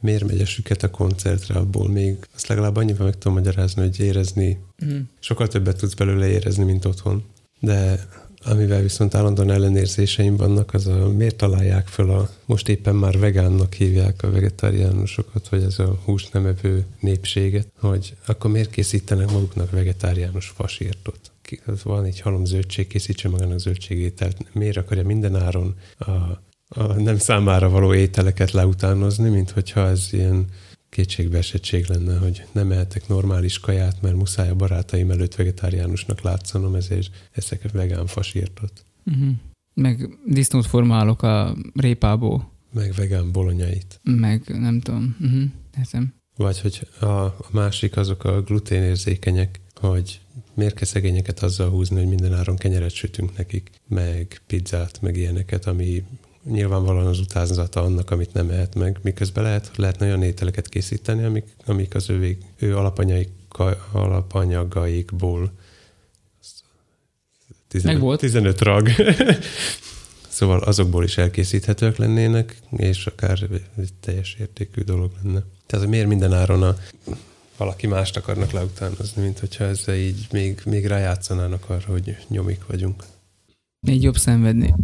miért megy a süket a koncertre, abból még azt legalább annyival meg tudom magyarázni, hogy érezni, Mm. sokkal többet tudsz belőle érezni, mint otthon. De amivel viszont állandóan ellenérzéseim vannak, az a miért találják föl a, most éppen már vegánnak hívják a vegetáriánusokat, vagy ez a hús nem evő népséget, hogy akkor miért készítenek maguknak vegetáriánus fasírtot? Van egy halom zöldség, készítse magának zöldségételt. Miért akarja minden áron a, a nem számára való ételeket leutánozni, mint hogyha ez ilyen kétségbeesettség lenne, hogy nem ehetek normális kaját, mert muszáj a barátaim előtt vegetáriánusnak látszanom, ezért eszek vegán fasírtot, Uh-huh. Meg disznót formálok a répából, meg vegán bolonyait. meg nem tudom. Uh-huh. Értem. Vagy hogy a, a másik azok a gluténérzékenyek, hogy miért kell szegényeket azzal húzni, hogy minden áron kenyeret sütünk nekik, meg pizzát, meg ilyeneket, ami nyilvánvalóan az utánzata annak, amit nem ehet meg, miközben lehet, lehetne olyan ételeket készíteni, amik, amik az ő, ő alapanyai, alapanyagaikból Meg volt. 15 rag. szóval azokból is elkészíthetők lennének, és akár egy teljes értékű dolog lenne. Tehát, hogy miért minden áron a valaki mást akarnak leutánozni, mint hogyha ezzel így még, még rájátszanának arra, hogy nyomik vagyunk. Még jobb szenvedni.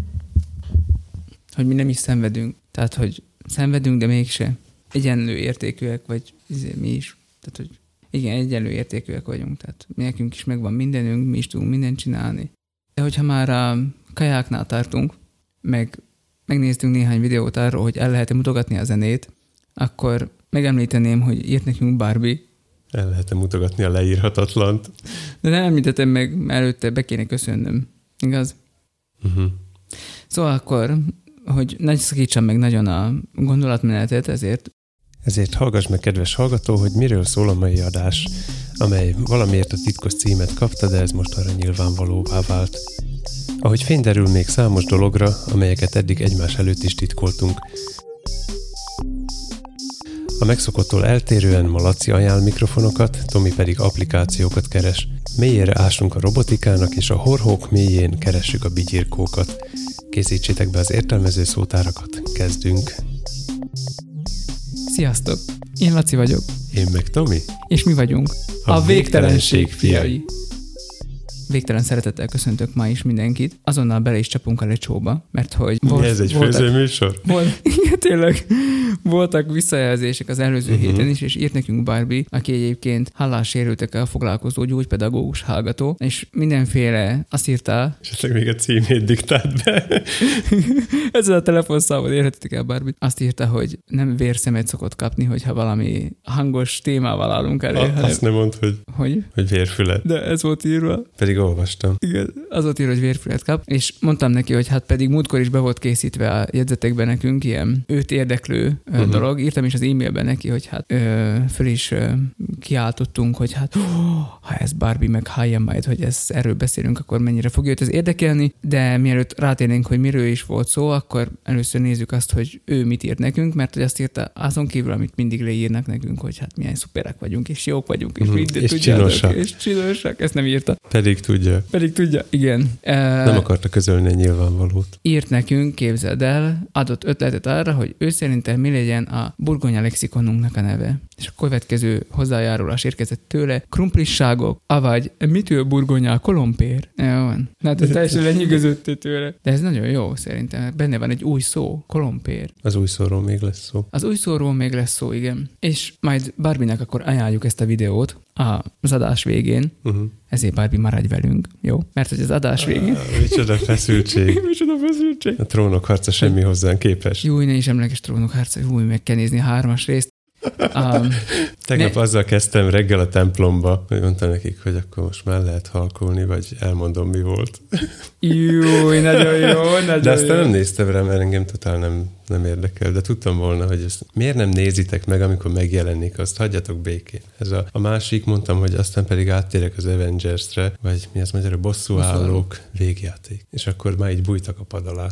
Hogy mi nem is szenvedünk. Tehát, hogy szenvedünk, de mégse. Egyenlő értékűek, vagy izé, mi is. Tehát, hogy igen, egyenlő értékűek vagyunk. Tehát mi nekünk is megvan mindenünk, mi is tudunk mindent csinálni. De hogyha már a kajáknál tartunk, meg megnéztünk néhány videót arról, hogy el lehet mutogatni a zenét, akkor megemlíteném, hogy írt nekünk Barbie, El lehet mutogatni a leírhatatlant. de nem említettem meg, előtte be kéne köszönnöm. Igaz? Uh-huh. Szóval akkor, hogy nagy szakítsam meg nagyon a gondolatmenetet, ezért Ezért hallgass meg, kedves hallgató, hogy miről szól a mai adás, amely valamiért a titkos címet kapta, de ez most arra nyilvánvalóvá vált. Ahogy fény derül még számos dologra, amelyeket eddig egymás előtt is titkoltunk. A megszokottól eltérően ma Laci ajánl mikrofonokat, Tomi pedig applikációkat keres. Mélyére ásunk a robotikának, és a horhók mélyén keressük a bigyirkókat. Készítsétek be az értelmező szótárakat, kezdünk. sziasztok! Én Laci vagyok, Én meg Tomi. és mi vagyunk a, végtelenség fiai. Végtelen szeretettel köszöntök ma is mindenkit. Azonnal bele is csapunk a lecsóba, mert hogy Mi ez egy voltak, főzőműsor? volt, igen, tényleg, voltak visszajelzések az előző uh-huh. héten is, és írt nekünk Barbie, aki egyébként hallássérültekkel foglalkozó gyógypedagógus hallgató, és mindenféle azt írta, Esetleg még a címét diktált be. ezzel a telefonszámot érhetitek el Barbie, azt írta, hogy nem vérszemet szokott kapni, hogyha valami hangos témával állunk elé, A, hanem, azt nem mond, hogy, hogy hogy vérfület. de ez volt írva. Pedig olvastam. Igen, az ott ír, hogy vérfület kap, és mondtam neki, hogy hát pedig múltkor is be volt készítve a jegyzetekben nekünk ilyen őt érdeklő uh-huh. Dolog. Írtam is az e-mailben neki, hogy hát ö, föl is ö, kiáltottunk, hogy hát ha ez Barbie meg majd, hogy ez, erről beszélünk, akkor mennyire fogja őt ez érdekelni, de mielőtt rátérnénk, hogy miről is volt szó, akkor először nézzük azt, hogy ő mit írt nekünk, mert hogy azt írta azon kívül, amit mindig leírnak nekünk, hogy hát milyen szuperek vagyunk, és jók vagyunk, és Mhm, mindent és tudjátok, csinosak. És csinosak, ezt nem írta. Pedig tudja. Pedig tudja, igen. Nem akarta közölni a nyilvánvalót. Írt nekünk, képzeld el, adott ötletet arra, hogy ő szerintem mi legyen a burgonya lexikonunknak a neve. És a következő hozzájárulás érkezett tőle, krumplisságok, avagy mitől burgonya a kolompér? Jó van. Na, hát ez teljesen lenyűgözött tőle. De ez nagyon jó szerintem, benne van egy új szó, kolompér. Az új szóról még lesz szó. Az új szóról még lesz szó, igen. És majd Barbinak akkor ajánljuk ezt a videót az adás végén, Uh-huh. ezért Barbie maradj velünk, jó? Mert hogy az adás végén... Ah, micsoda feszültség. Micsoda feszültség. A trónok harca semmi hozzánk képes. Júj, ne is emleges trónok harca, júj, meg kell nézni a hármas részt. Um, Tegnap Ne- azzal kezdtem reggel a templomba, hogy mondtam nekik, hogy akkor most már lehet halkolni, vagy elmondom, mi volt. júj, nagyon jó, nagyon De aztán jó. nem néztem rá, mert engem totál nem, nem érdekel, de tudtam volna, hogy ezt miért nem nézitek meg, amikor megjelenik, azt hagyjatok békén. Ez a, a másik, mondtam, hogy aztán pedig áttérek az Avengers-re, vagy mi az magyarul, bosszúállók végjáték. És akkor már így bújtak a pad alá.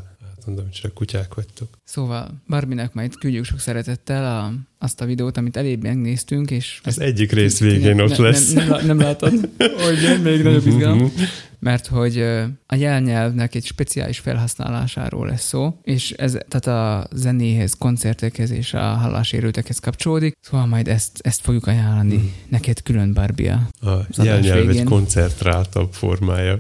Mondom, hogy csak kutyák vagytok. Szóval Barbinek majd küldjük sok szeretettel a, azt a videót, amit elébb megnéztünk, és... Az egyik rész végén ott ne, lesz. Nem, nem, nem látod, hogy nem, még nagyobb izgalom. Mert hogy a jelnyelvnek egy speciális felhasználásáról lesz szó, és ez tehát a zenéhez, koncertekhez és a hallásérültekhez kapcsolódik, szóval majd ezt, ezt fogjuk ajánlani Mm. neked külön Barbia. A jelnyelv egy végén. koncentráltabb formája.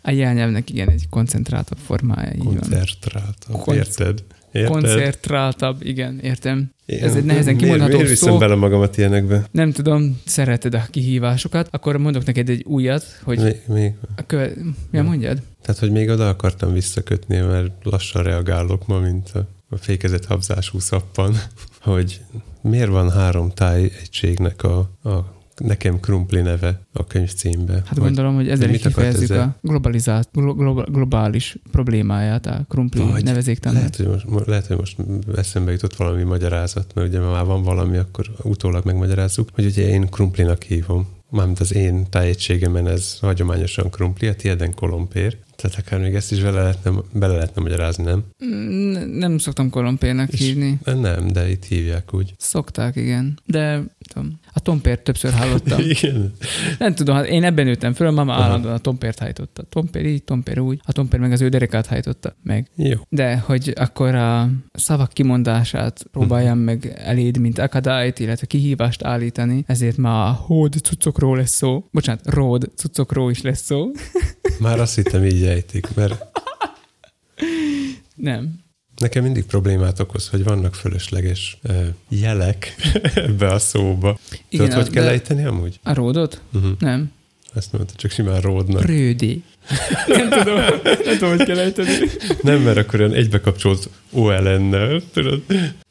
A jelnyelvnek igen egy koncentráltabb formája. Koncertráltabb, Konc- érted? Érted? Koncertráltabb, igen, értem. ez egy nehezen Miért- kimondható Miért viszem szó. bele magamat ilyenekbe? Nem tudom, szereted a kihívásokat, akkor mondok neked egy újat, hogy Még, még, a köve... Ja, mondjad? tehát, hogy még oda akartam visszakötni, mert lassan reagálok ma, mint a, a fékezett habzású szappan, hogy miért van három táj egységnek a, a nekem krumpli neve a könyv címbe. Hát gondolom, hogy ezzel is kifejezzük ezzel? a globalizált, glo- glo- globális problémáját a krumpli Vagy nevezéktanának. Lehet hogy, most, mo- lehet, hogy most eszembe jutott valami magyarázat, mert ugye már van valami, akkor utólag megmagyarázzuk, hogy ugye én krumplinak hívom. Mármint az én tájegységemen ez hagyományosan krumpli, a tieden kolompér. Tehát akár még ezt is bele lehetne, bele lehetne magyarázni, nem? Mm, Nem szoktam kolompérnek És- hívni. Nem, de itt hívják úgy. Szokták, igen. De tudom, a tompért többször hallottam. Igen. Nem tudom, hát én ebben nőttem föl, mama Aha. állandóan a tompért hájtotta. Tompér így, tompér úgy. A tompér meg az ő derekát hájtotta meg. Jó. De hogy akkor a szavak kimondását próbáljam Mhm. meg eléd, mint akadályt, illetve kihívást állítani, ezért ma a hód cuccokról lesz szó. Bocsánat, ród cuccokról is lesz szó. Már azt hittem így ejtik, mert Nem. Nekem mindig problémát okoz, hogy vannak fölösleges uh, jelek ebbe a szóba. Igen, Tudod, hogy kell ejteni amúgy? A ródot? Uh-huh. Nem. Azt mondta, csak simán ródnak. Rődi. nem tudom, nem tudom, hogy kell ejteni. Nem, mert akkor olyan egybekapcsolt OLN-nel, tudod?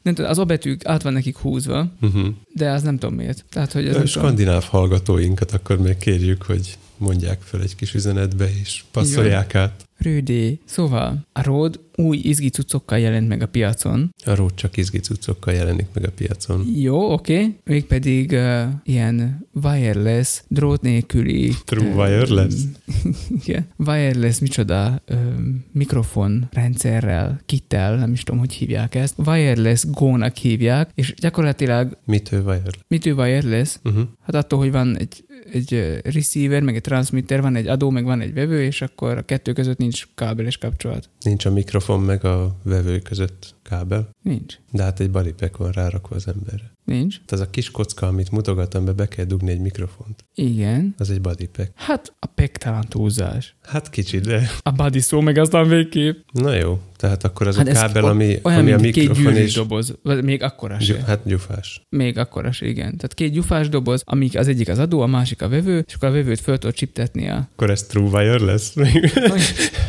Nem tudom, az a betűk át van nekik húzva, Uh-huh. de az nem tudom miért. Tehát, hogy ez A nem tudom. skandináv hallgatóinkat akkor még kérjük, hogy mondják fel egy kis üzenetbe, és passzolják át. Rődi. Szóval a ród új izgi cuccokkal jelent meg a piacon. A rót csak izgi cuccokkal jelenik meg a piacon. Jó, oké. Okay. Mégpedig uh, ilyen wireless, drót nélküli... True wireless? Igen. Wireless, micsoda uh, mikrofon rendszerrel, kittel, nem is tudom, hogy hívják ezt. Wireless Go-nak hívják, és gyakorlatilag Mitő wire? mitől wireless? Uh-huh. Hát attól, hogy van egy, egy receiver, meg egy transmitter, van egy adó, meg van egy vevő, és akkor a kettő között nincs kábeles kapcsolat. Nincs a mikrofon meg a vevő között kábel, Nincs. De hát egy balipek van rárakva az emberre. Nincs. Tehát az a kis kocka, amit mutogatom be, be kell dugni egy mikrofont. Igen. Az egy bodypack. Hát a pek talán túlzás. Hát kicsi, de A body szó meg aztán végképp. na jó. Tehát akkor az Hát a kábel, ami, Olyan, ami a két mikrofon gyűrűs és... doboz. Vagy még akkora se. hát gyufás. Még akkora se, igen. Tehát két gyufás doboz, amik az egyik az adó, a másik a vevő, és akkor a vevőt föl tudod csiptetni a... Akkor ez true wireless?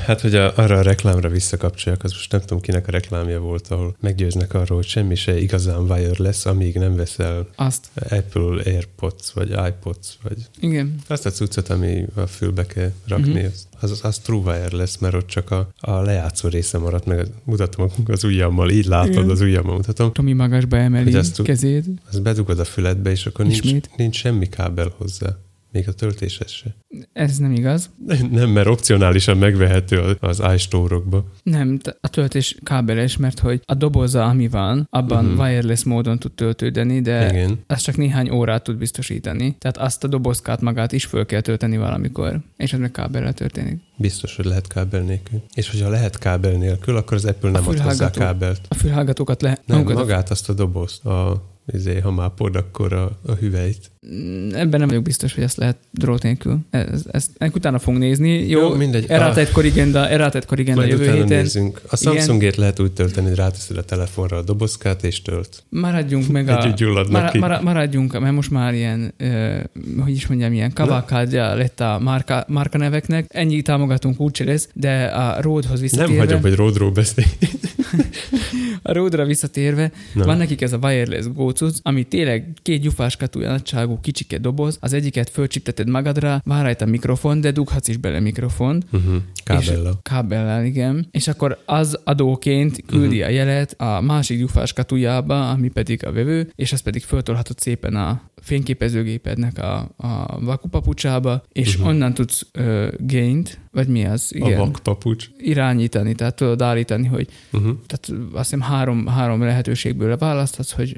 hát, hogy a, arra a reklámra visszakapcsoljak, az most nem tudom, kinek a reklámja volt, ahol meggyőznek arról, hogy semmi se igazán wireless, amíg nem veszel Azt. Apple AirPods, vagy iPods, vagy Igen. azt a cuccot, ami a fülbe kell rakni, uh-huh. az, az, az true wireless, mert ott csak a, a lejátszó része maradt, meg mutatom az ujjammal, így látod, Igen. az ujjammal mutatom. Tomi magasba emeli azt kezét. Azt bedugod a füledbe, és akkor nincs, nincs semmi kábel hozzá. Még a töltéshez se. Ez nem igaz. Nem, mert opcionálisan megvehető az- iStore-okba. Nem, a töltés kábeles, mert hogy a doboza, ami van, abban uh-huh. wireless módon tud töltődni, de Igen. az csak néhány órát tud biztosítani. Tehát azt a dobozkát magát is föl kell tölteni valamikor, és ez meg kábellel történik. Biztos, hogy lehet kábel nélkül. És hogyha lehet kábel nélkül, akkor az Apple nem ad hozzá kábelt. A fülhallgatókat le... Nem, magát azt a dobozt, a, izé, ha már pod, akkor a, a hüvelyt. Mm, Ebben nem vagyok biztos, hogy ezt lehet drót nélkül. Ez, ezt ennek utána fogunk nézni. Jó, Jó, mindegy. Errátett korrigenda, errátett korrigenda Majd jövő héten. nézzünk. A Igen. Samsungét lehet úgy tölteni, hogy ráteszed a telefonra a dobozkát, és tölt. Maradjunk meg a... Együtt gyulladnak Mara, ki. mara, maradjunk, mert most már ilyen, ö, hogy is mondjam, ilyen kavalkádja lett a márka, márka neveknek. Ennyi támogatunk úgyse lesz, de a Roadhoz Nem visszatérve, hagyom, hogy ródról beszélj. a Roadra visszatérve, Na. van nekik ez a wireless gócuc, ami tényleg két gyufáskatú nagyságú kicsike doboz, az egyiket fölcsipteted magadra, van rajta mikrofon, de dughatsz is bele mikrofont, Uh-huh. Kábella. És, kábellel, igen. És akkor az adóként küldi uh-huh. a jelet a másik gyufás katujába, ami pedig a vevő, és azt pedig föltolhatod szépen a fényképezőgépednek a, a vakupapucsába, és uh-huh. onnan tudsz uh, gaint, vagy mi az? Igen. A vakpapucs. Irányítani, tehát tudod állítani, hogy uh-huh. tehát azt hiszem három, három lehetőségből választhatsz, hogy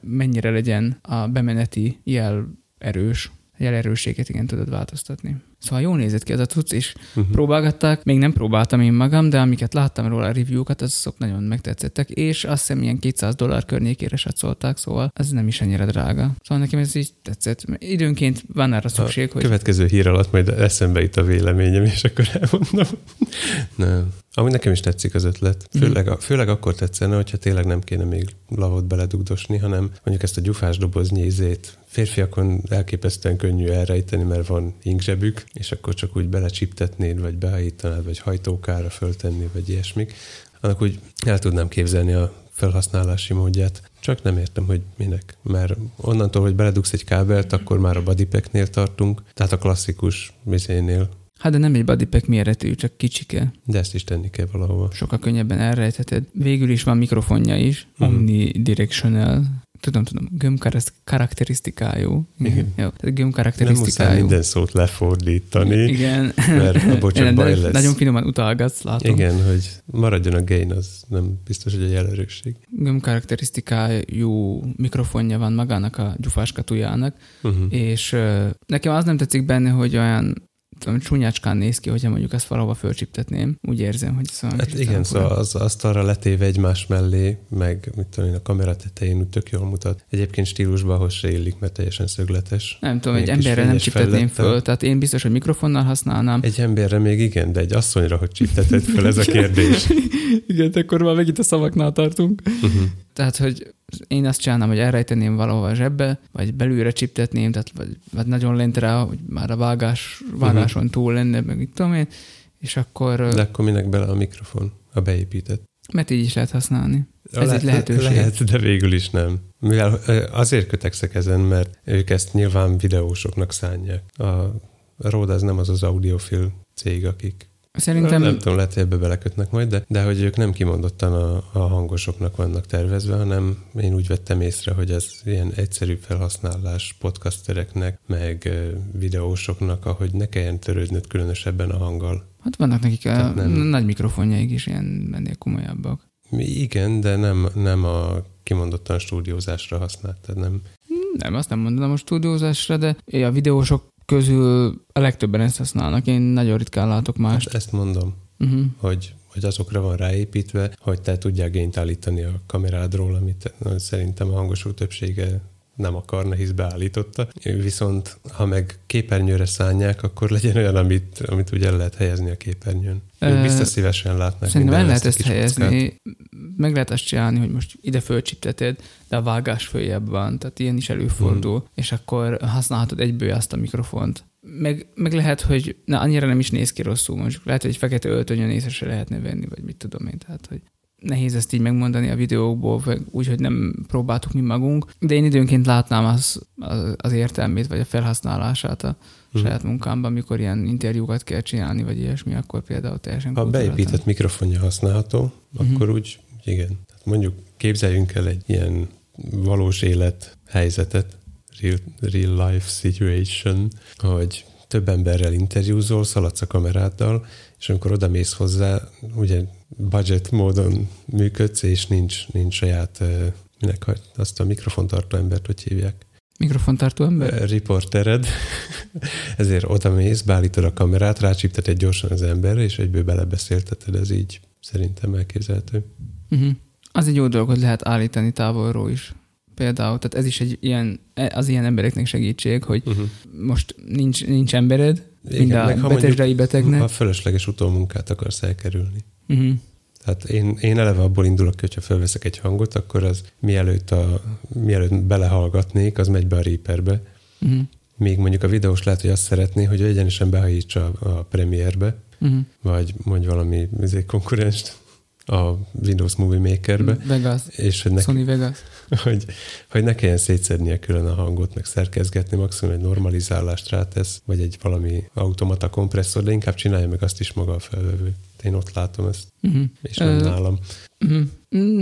mennyire legyen a bemeneti jel erős, jelerősséget igen tudod változtatni. Szóval jól nézett ki ez a cucc, és uh-huh. próbálgatták. Még nem próbáltam én magam, de amiket láttam róla a review-kat, azok nagyon megtetszettek, és azt hiszem ilyen 200 dollár környékére satszolták, szóval ez nem is ennyire drága. Szóval nekem ez így tetszett. Időnként van arra szükség, a hogy... Következő hír alatt majd eszembe itt a véleményem, és akkor elmondom. nem. Ami nekem is tetszik az ötlet. Mhm. Főleg, a, főleg akkor tetszene, hogyha tényleg nem kéne még lavot beledugdosni, hanem mondjuk ezt a gyufás doboznyi izét férfiakon elképesztően könnyű elrejteni, mert van inkzsebük, és akkor csak úgy belecsiptetnéd, vagy beállítanád, vagy hajtókára föltenni, vagy ilyesmik. Annak úgy el tudnám képzelni a felhasználási módját. Csak nem értem, hogy minek. Mert onnantól, hogy beledugsz egy kábelt, akkor már a bodypacknél tartunk, tehát a klasszikus vizénél. Hát de nem egy bodypack méretű, csak kicsike. De ezt is tenni kell valahova. Sokkal könnyebben elrejtheted. Végül is van mikrofonja is, uh-huh. omnidirectional, tudom, tudom, göm karakterisztikájú. Igen. Jó, tehát karakterisztikájú. Nem minden szót lefordítani. Igen. Mert abból csak baj lesz. Nagyon finoman utalgatsz, látom. Igen, hogy maradjon a gain, az nem biztos, hogy egy jelerősség. Göm karakterisztikájú mikrofonja van magának a gyufáskatujának, uh-huh. és uh, nekem az nem tetszik benne, hogy olyan tudom, csúnyácskán néz ki, hogyha mondjuk ezt valahova fölcsiptetném. Úgy érzem, hogy szóval... Hát igen, szóval az, azt arra letéve egymás mellé, meg mit tudom én, a kamera tetején úgy tök jól mutat. Egyébként stílusban ahhoz se illik, mert teljesen szögletes. Nem tudom, egy emberre nem csiptetném föl, tehát én biztos, hogy mikrofonnal használnám. Egy emberre még igen, de egy asszonyra, hogy csipteted föl, ez a kérdés. igen, akkor már megint a szavaknál tartunk. Uh-huh. Tehát, hogy én azt csinálnám, hogy elrejteném valahova a zsebbe, vagy belülre csiptetném, tehát vagy, vagy nagyon lent rá, hogy már a vágás, vágáson uh-huh. túl lenne, meg mit tudom én, és akkor... De akkor minek bele a mikrofon, a beépített? Mert így is lehet használni. Ez Le- egy lehetőség. Lehet, de végül is nem. Mivel azért kötekszek ezen, mert ők ezt nyilván videósoknak szánják. A Rode az nem az az audiofil cég, akik Szerintem... Nem tudom, lehet, hogy ebbe belekötnek majd, de, de hogy ők nem kimondottan a, a hangosoknak vannak tervezve, hanem én úgy vettem észre, hogy ez ilyen egyszerű felhasználás podcastereknek, meg videósoknak, ahogy ne kelljen törődnöd különösebben a hanggal. Hát vannak nekik a nem... nagy mikrofonjaik is ilyen ennél komolyabbak. Igen, de nem, nem a kimondottan stúdiózásra használt, tehát nem... Nem, azt nem mondanám a stúdiózásra, de a videósok közül a legtöbben ezt használnak. Én nagyon ritkán látok más. Hát ezt mondom, uh-huh. hogy, hogy azokra van ráépítve, hogy te tudják gényt állítani a kamerádról, amit szerintem a hangosok többsége nem akarna, hisz beállította. Viszont ha meg képernyőre szánják, akkor legyen olyan, amit, amit ugye el lehet helyezni a képernyőn. Ők biztos szívesen látnak. Szerintem el lehet ezt helyezni. Kockát. Meg lehet azt csinálni, hogy most ide fölcsipteted, de a vágás följebb van, tehát ilyen is előfordul, hmm. és akkor használhatod egyből azt a mikrofont. Meg, meg lehet, hogy na, annyira nem is néz ki rosszul, mondjuk lehet, hogy egy fekete öltönyön észre lehetne venni, vagy mit tudom én, tehát hogy nehéz ezt így megmondani a videókból, úgyhogy nem próbáltuk mi magunk, de én időnként látnám az, az, az értelmét, vagy a felhasználását a hmm. saját munkámban, amikor ilyen interjúkat kell csinálni, vagy ilyesmi, akkor például teljesen Ha beépített mikrofonja használható, hmm. akkor úgy, igen. Tehát mondjuk képzeljünk el egy ilyen valós élet helyzetet, real, real life situation, hogy több emberrel interjúzol, szaladsz a kameráddal, és amikor oda mész hozzá, ugye budget módon működsz, és nincs, nincs saját, minek azt a mikrofontartó embert, hogy hívják? Mikrofontartó ember? Riportered. Ezért oda mész, beállítod a kamerát, rácsípteted gyorsan az emberre, és egyből belebeszélteted, ez így szerintem elképzelhető. Uh-huh. Az egy jó dolog, hogy lehet állítani távolról is. Például, tehát ez is egy ilyen, e, az ilyen embereknek segítség, hogy uh-huh. most nincs, nincs embered, Igen, mind a betesdai betegnek. Ha fölösleges utómunkát akarsz elkerülni. Uh-huh. Tehát én, én eleve abból indulok, hogyha felveszek egy hangot, akkor az mielőtt, a, mielőtt belehallgatnék, az megy be a Reaperbe. Uh-huh. Még mondjuk a videós lehet, hogy azt szeretné, hogy egyenesen behajítsa a, a Premiere-be, uh-huh. vagy mondj valami izé, konkurenst a Windows Movie Maker-be. Vegas. És hogy ne, Sony Vegas. Hogy, hogy ne kelljen szétszednie külön a hangot, meg szerkezgetni, maximum egy normalizálást rátesz, vagy egy valami automata kompresszor, de inkább csinálja meg azt is maga a felvevő. Én ott látom ezt, Uh-huh. és nem Ö, nálam. Uh-huh.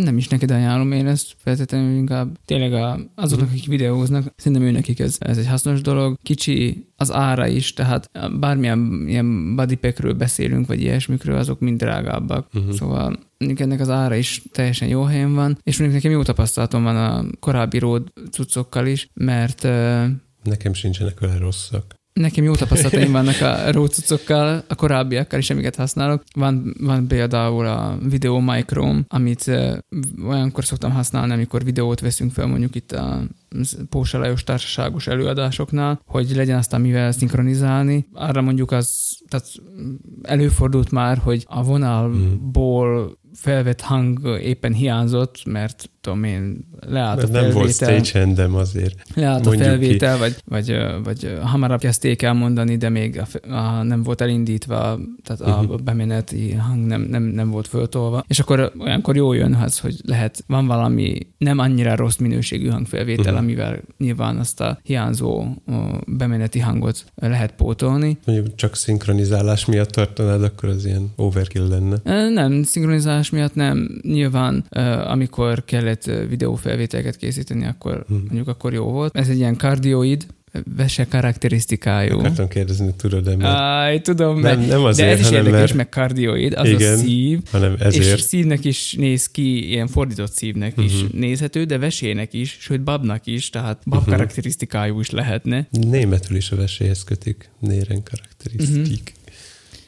Nem is neked ajánlom én ezt, feltétlenül inkább tényleg a, azoknak, akik videóznak, szerintem ő nekik ez, ez egy hasznos dolog. Kicsi az ára is, tehát bármilyen ilyen bodypackről beszélünk, vagy ilyesmikről, azok mind drágábbak. Uh-huh. Szóval mondjuk ennek az ára is teljesen jó helyen van, és mondjuk nekem jó tapasztalatom van a korábbi road cuccokkal is, mert uh, Nekem sincsenek olyan rosszak. Nekem jó tapasztalataim vannak a rócucokkal, a korábbiakkal is, amiket használok. Van, van például a Video Micro, amit olyankor szoktam használni, amikor videót veszünk fel mondjuk itt a Pósa Lajos társaságos előadásoknál, hogy legyen aztán mivel szinkronizálni. Arra mondjuk az, tehát előfordult már, hogy a vonalból felvett hang éppen hiányzott, mert tudom én, leállt Mert a nem volt felvétel. stage handem azért. Leállt a felvétel, vagy, vagy, vagy ö, hamarabb kezdték el mondani, de még a, a, nem volt elindítva, tehát a Mhm. bemeneti hang nem, nem, nem volt föltolva. És akkor olyankor jó jön az, hogy lehet, van valami nem annyira rossz minőségű hangfelvétel. Amivel nyilván azt a hiányzó bemeneti hangot lehet pótolni. Mondjuk csak szinkronizálás miatt tartanád, akkor az ilyen overkill lenne. Nem, szinkronizálás miatt nem. Nyilván, amikor kellett videófelvételeket készíteni, akkor Hmm. mondjuk akkor jó volt. Ez egy ilyen kardioid, vese karakterisztikájú. Akartam kérdezni, tudod-e, mert Áj, tudom, nem, meg, nem de azért, ez is hanem érdekes, mert, meg kardioid, az Igen, a szív, hanem és ezért. szívnek is néz ki, ilyen fordított szívnek uh-huh. is Mhm. nézhető, de vesének is, sőt babnak is, tehát bab Mhm. karakterisztikájú is lehetne. Németül is a veséhez kötik. Néren karakterisztik. Mhm.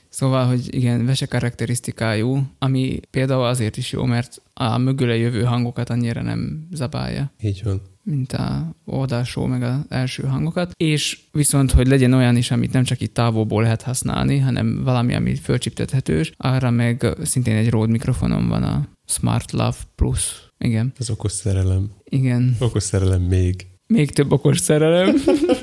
Szóval, hogy igen, vese karakterisztikájú, ami például azért is jó, mert a mögüle jövő hangokat annyira nem zabálja, Így van. Mint a oldalsó meg az első hangokat. És viszont, hogy legyen olyan is, amit nem csak itt távolból lehet használni, hanem valami, ami fölcsiptethetős, arra meg szintén egy Rode mikrofonom van a Smart Love Plus. Igen, Az okos szerelem. igen. Okos szerelem még. Még több okos szerelem.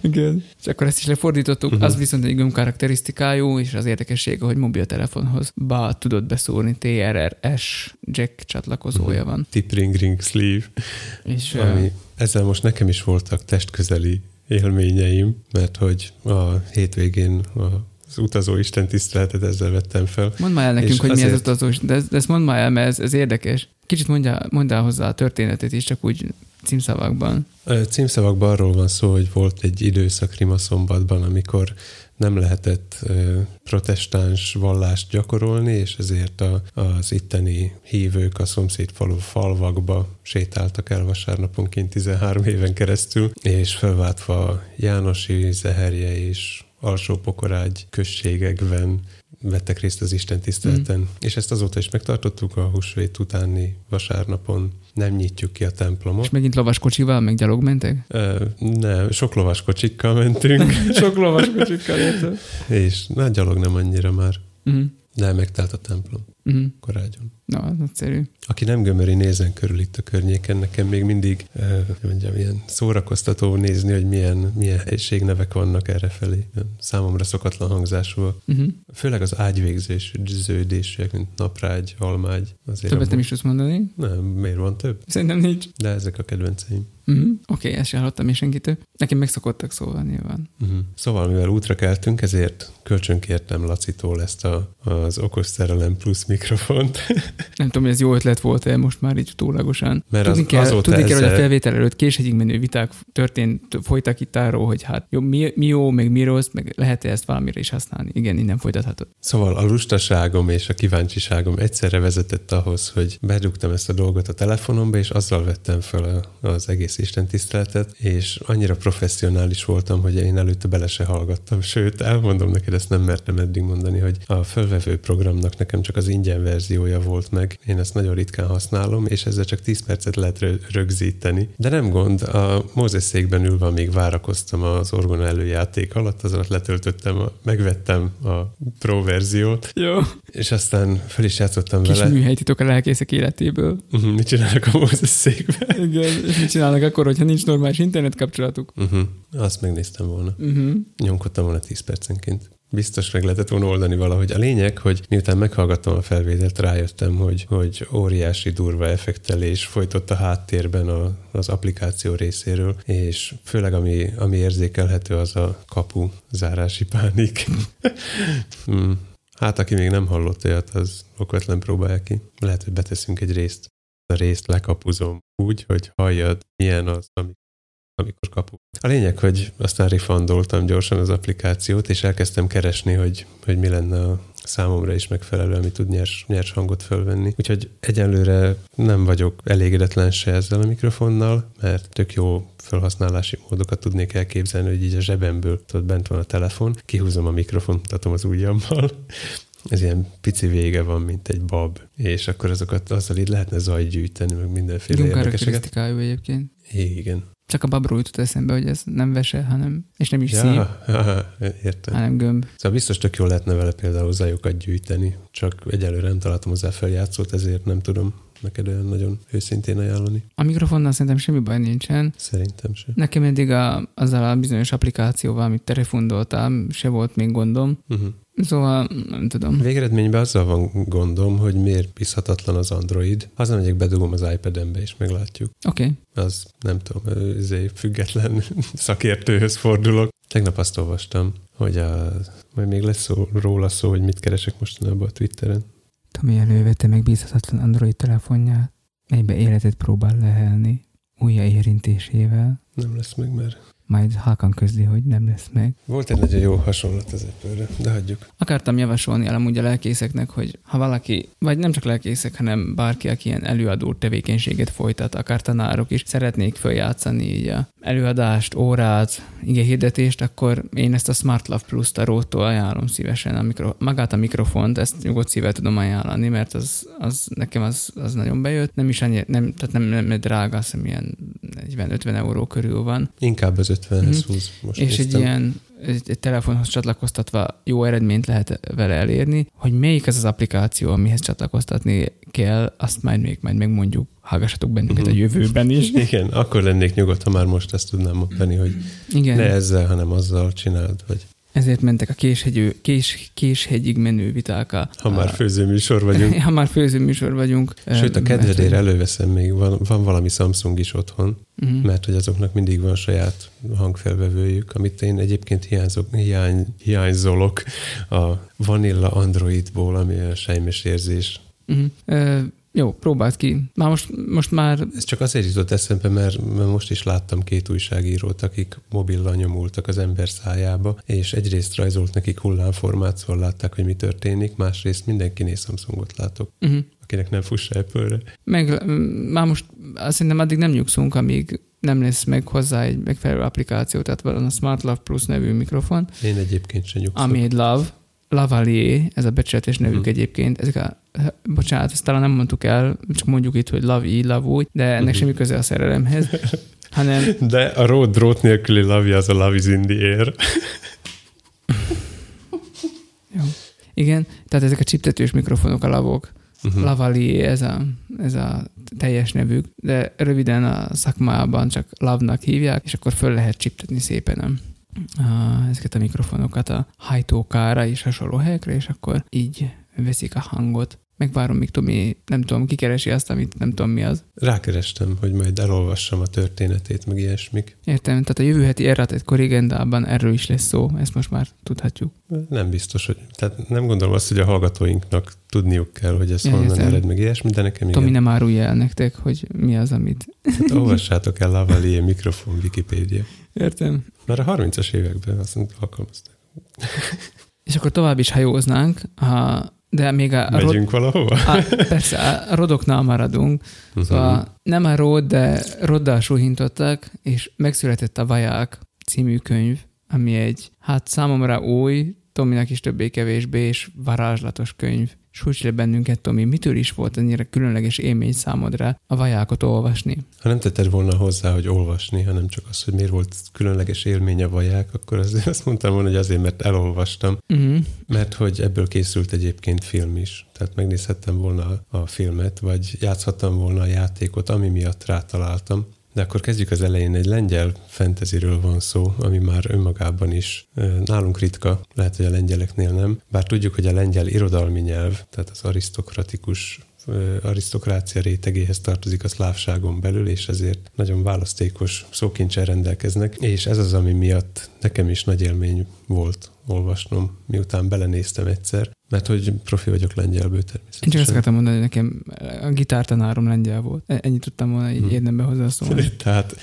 Igen. És akkor ezt is lefordítottuk. Uh-huh. Az viszont egy gömb karakterisztikájú, és az érdekessége, hogy mobiltelefonhoz ba tudod beszúrni TRRS jack csatlakozója Mhm. van. Tip ring ring sleeve. És Ami, ezzel most nekem is voltak testközeli élményeim, mert hogy a hétvégén a az utazó Isten tiszteletet ezzel vettem fel. mondd már el nekünk, és hogy mi ez azért- utazós, de, de ezt mondd már el, mert ez, ez érdekes. Kicsit mondjál, mondd el hozzá a történetét is, csak úgy címszavakban. Címszavakban arról van szó, hogy volt egy időszak Rimaszombatban, amikor nem lehetett protestáns vallást gyakorolni, és ezért a, az itteni hívők a szomszéd falu falvakba sétáltak el vasárnaponként 13 éven keresztül, és felváltva Jánosi, Zeherje és Alsó-Pokorágy községekben vettek részt az Isten tiszteleten. Mm. És ezt azóta is megtartottuk a húsvét utáni vasárnapon. Nem nyitjuk ki a templomot. És megint lovaskocsival, meg gyalog mentek? Ö, nem, sok lovaskocsikkal mentünk, Sok lovaskocsikkal érted. és na, gyalog nem annyira már, Uh-huh. de megtelt a templom Uh-huh. korágyon. Na, az nagyszerű. Aki nem gömöri, nézen körül itt a környéken. Nekem még mindig, eh, mondjam, ilyen szórakoztató nézni, hogy milyen, milyen helységnevek vannak errefelé. Számomra szokatlan hangzású. Uh-huh. Főleg az ágyvégzésűek, mint naprágy, almágy. Azért Többet nem is tudsz mondani? Nem, miért van több? Szerintem nincs. De ezek a kedvenceim. Uh-huh. Oké, okay, ezt sem hallottam még senkitől. Nekem megszokottak szóval nyilván. Uh-huh. Szóval, mivel útra keltünk, ezért kölcsönkértem Lacitól ezt a, az okos szerelem plusz mikrofont. Nem tudom, hogy ez jó ötlet volt-e most már így utólagosan. Mert tudni az- kell, tudni kell, hogy a felvétel előtt késegyig menő viták történt, folytak itt arról, hogy hát jó, mi, mi jó, meg mi rossz, meg lehet-e ezt valamire is használni. Igen, innen folytathatod. Szóval a lustaságom és a kíváncsiságom egyszerre vezetett ahhoz, hogy bedugtam ezt a dolgot a telefonomba, és azzal vettem fel az egész Isten tiszteletet, és annyira professzionális voltam, hogy én előtte bele se hallgattam. Sőt, elmondom neked, ezt nem mertem eddig mondani, hogy a fölvevő programnak nekem csak az ingyen verziója volt meg. Én ezt nagyon ritkán használom, és ezzel csak 10 percet lehet rö- rögzíteni. De nem gond, a Mózes székben ülve, amíg várakoztam az orgona előjáték alatt, az alatt letöltöttem, a, megvettem a Pro verziót, Jó. és aztán fel is játszottam Kis vele. műhelytitok a lelkészek életéből. Uh-huh, mit csinálok a Mózes székben? Igen, és mit csinálnak akkor, hogyha nincs normális internet kapcsolatuk? Uh-huh. Azt megnéztem volna. Uh-huh. Nyomkodtam volna 10 percenként. Biztos meg lehetett volna oldani valahogy. A lényeg, hogy miután meghallgattam a felvételt, rájöttem, hogy, hogy óriási durva effektelés folytott a háttérben a, az applikáció részéről, és főleg ami, ami érzékelhető, az a kapu zárási pánik. hmm. Hát, aki még nem hallott olyat, az okvetlen próbálja ki. Lehet, hogy beteszünk egy részt. A részt lekapuzom úgy, hogy halljad, milyen az, amikor kapu. A lényeg, hogy aztán refundoltam gyorsan az applikációt, és elkezdtem keresni, hogy, hogy mi lenne a számomra is megfelelő, ami tud nyers, nyers hangot fölvenni. Úgyhogy egyelőre nem vagyok elégedetlen se ezzel a mikrofonnal, mert tök jó felhasználási módokat tudnék elképzelni, hogy így a zsebemből tudod, bent van a telefon, kihúzom a mikrofont, mutatom az ujjammal, ez ilyen pici vége van, mint egy bab, és akkor azokat azzal így lehetne zajt gyűjteni, meg mindenféle érdekeseket. egyébként. Igen. Csak a babról jutott eszembe, hogy ez nem vese, hanem, és nem is ja, szív, ja, értem. hanem gömb. Szóval biztos tök jól lehetne vele például zajokat gyűjteni, csak egyelőre nem találtam hozzá feljátszót, ezért nem tudom neked olyan nagyon őszintén ajánlani. A mikrofonnal szerintem semmi baj nincsen. Szerintem sem. Nekem eddig a, azzal a bizonyos applikációval, amit te refundoltál, se volt még gondom. Uh-huh. Szóval nem tudom. Végeredményben azzal van gondom, hogy miért bízhatatlan az Android. Hazamegyek, bedugom az iPad-embe, és meglátjuk. Oké. Okay. Az nem tudom, ezért független szakértőhöz fordulok. Tegnap azt olvastam, hogy a, majd még lesz szó, róla szó, hogy mit keresek mostanában a Twitteren. Tomi elővette megbízhatatlan Android telefonját, melybe életet próbál lehelni újjáérintésével. Nem lesz meg, mert majd halkan közli, hogy nem lesz meg. Volt egy nagyon jó hasonlat az apple de hagyjuk. Akartam javasolni amúgy a lelkészeknek, hogy ha valaki, vagy nem csak lelkészek, hanem bárki, aki ilyen előadó tevékenységet folytat, akár tanárok is szeretnék följátszani így a előadást, órát, ige hirdetést, akkor én ezt a Smart Love Plus-t a Rótól ajánlom szívesen. A mikro, magát a mikrofont, ezt nyugodt szível tudom ajánlani, mert az, az nekem az, az nagyon bejött. Nem is annyi, nem, tehát nem, nem drága, azt hiszem ilyen 40-50 euró körül van. Inkább az 50-hez mm-hmm. húz. Most És néztem. egy ilyen egy, egy telefonhoz csatlakoztatva jó eredményt lehet vele elérni. Hogy melyik az az applikáció, amihez csatlakoztatni kell, azt majd még majd megmondjuk. Hallgassatok bennünket uh-huh. a mhm. jövőben is. Igen, akkor lennék nyugodt, ha már most ezt tudnám mondani, hogy Igen. ne ezzel, hanem azzal csináld, vagy ezért mentek a késhegyű, kés, késhegyig menő viták. A, ha már főzőműsor vagyunk. ha már főzőműsor vagyunk. Sőt, a kedvedére előveszem még, van, van valami Samsung is otthon, uh-huh. mert hogy azoknak mindig van saját hangfelvevőjük, amit én egyébként hiányzok, hiány, hiányzolok a Vanilla Androidból, ami a sejmes érzés. Uh-huh. Jó, próbáld ki. Már most, most már... Ez csak azért jutott eszembe, mert, mert most is láttam két újságírót, akik mobillal nyomultak az ember szájába, és egyrészt rajzolt nekik hullámformát, szóval látták, hogy mi történik, másrészt mindenkinél Samsungot látok. Uh-huh akinek nem fuss apple Meg már most szerintem addig nem nyugszunk, amíg nem lesz meg hozzá egy megfelelő applikáció, tehát van a Smart Love Plus nevű mikrofon. Én egyébként sem nyugszom. Ami egy Love, Lavalier, ez a becsületes nevük uh-huh. egyébként, ezek a, bocsánat, ezt talán nem mondtuk el, csak mondjuk itt, hogy love úgy, de ennek uh-huh. semmi köze a szerelemhez, hanem... De a road drót nélküli love az a love is in the air. Jó. Igen, tehát ezek a csiptetős mikrofonok, a lavok, uh-huh. Lavalier, ez a, ez a teljes nevük, de röviden a szakmában csak lavnak hívják, és akkor föl lehet csiptetni szépen, nem? Ezeket a mikrofonokat a hajtókára és hasonló helyekre, és akkor így veszik a hangot. Megvárom, míg Tomi, nem tudom, kikeresi azt, amit nem tudom mi az. Rákerestem, hogy majd elolvassam a történetét, meg ilyesmik. Értem, tehát a jövő heti egy korrigendában erről is lesz szó, ezt most már tudhatjuk. Nem biztos, hogy, tehát nem gondolom azt, hogy a hallgatóinknak tudniuk kell, hogy ez Értem. honnan ered, meg ilyesmi, de nekem Tomi igen. nem árulja el nektek, hogy mi az, amit... Hát olvassátok el Lavalier mikrofon Wikipédia. Értem. Már a 30-as években azt alkalmazták. És akkor tovább is hajóznánk, ha, de még a... Megyünk rod, valahova? A, persze, a rodoknál maradunk. Uh-huh. Szóval nem a rod, de roddal súhintottak, és megszületett a Vaják című könyv, ami egy, hát számomra új, Tominak is többé-kevésbé, és varázslatos könyv. Sújts le bennünket, Tomi, mitől is volt ennyire különleges élmény számodra a vajákot olvasni? Ha nem tetted volna hozzá, hogy olvasni, hanem csak az, hogy miért volt különleges élmény a vaják, akkor azért azt mondtam volna, hogy azért, mert elolvastam. Uh-huh. Mert hogy ebből készült egyébként film is. Tehát megnézhettem volna a filmet, vagy játszhattam volna a játékot, ami miatt rátaláltam. De akkor kezdjük az elején. Egy lengyel fenteziről van szó, ami már önmagában is nálunk ritka, lehet, hogy a lengyeleknél nem. Bár tudjuk, hogy a lengyel irodalmi nyelv, tehát az arisztokratikus arisztokrácia rétegéhez tartozik a szlávságon belül, és ezért nagyon választékos szókincsel rendelkeznek, és ez az, ami miatt nekem is nagy élmény volt olvasnom, miután belenéztem egyszer, Mert hogy profi vagyok lengyelből természetesen. Én csak azt akartam mondani, hogy nekem a gitártanárom lengyel volt. E- Ennyit tudtam volna így Hm. érdembe hozzászólni. Tehát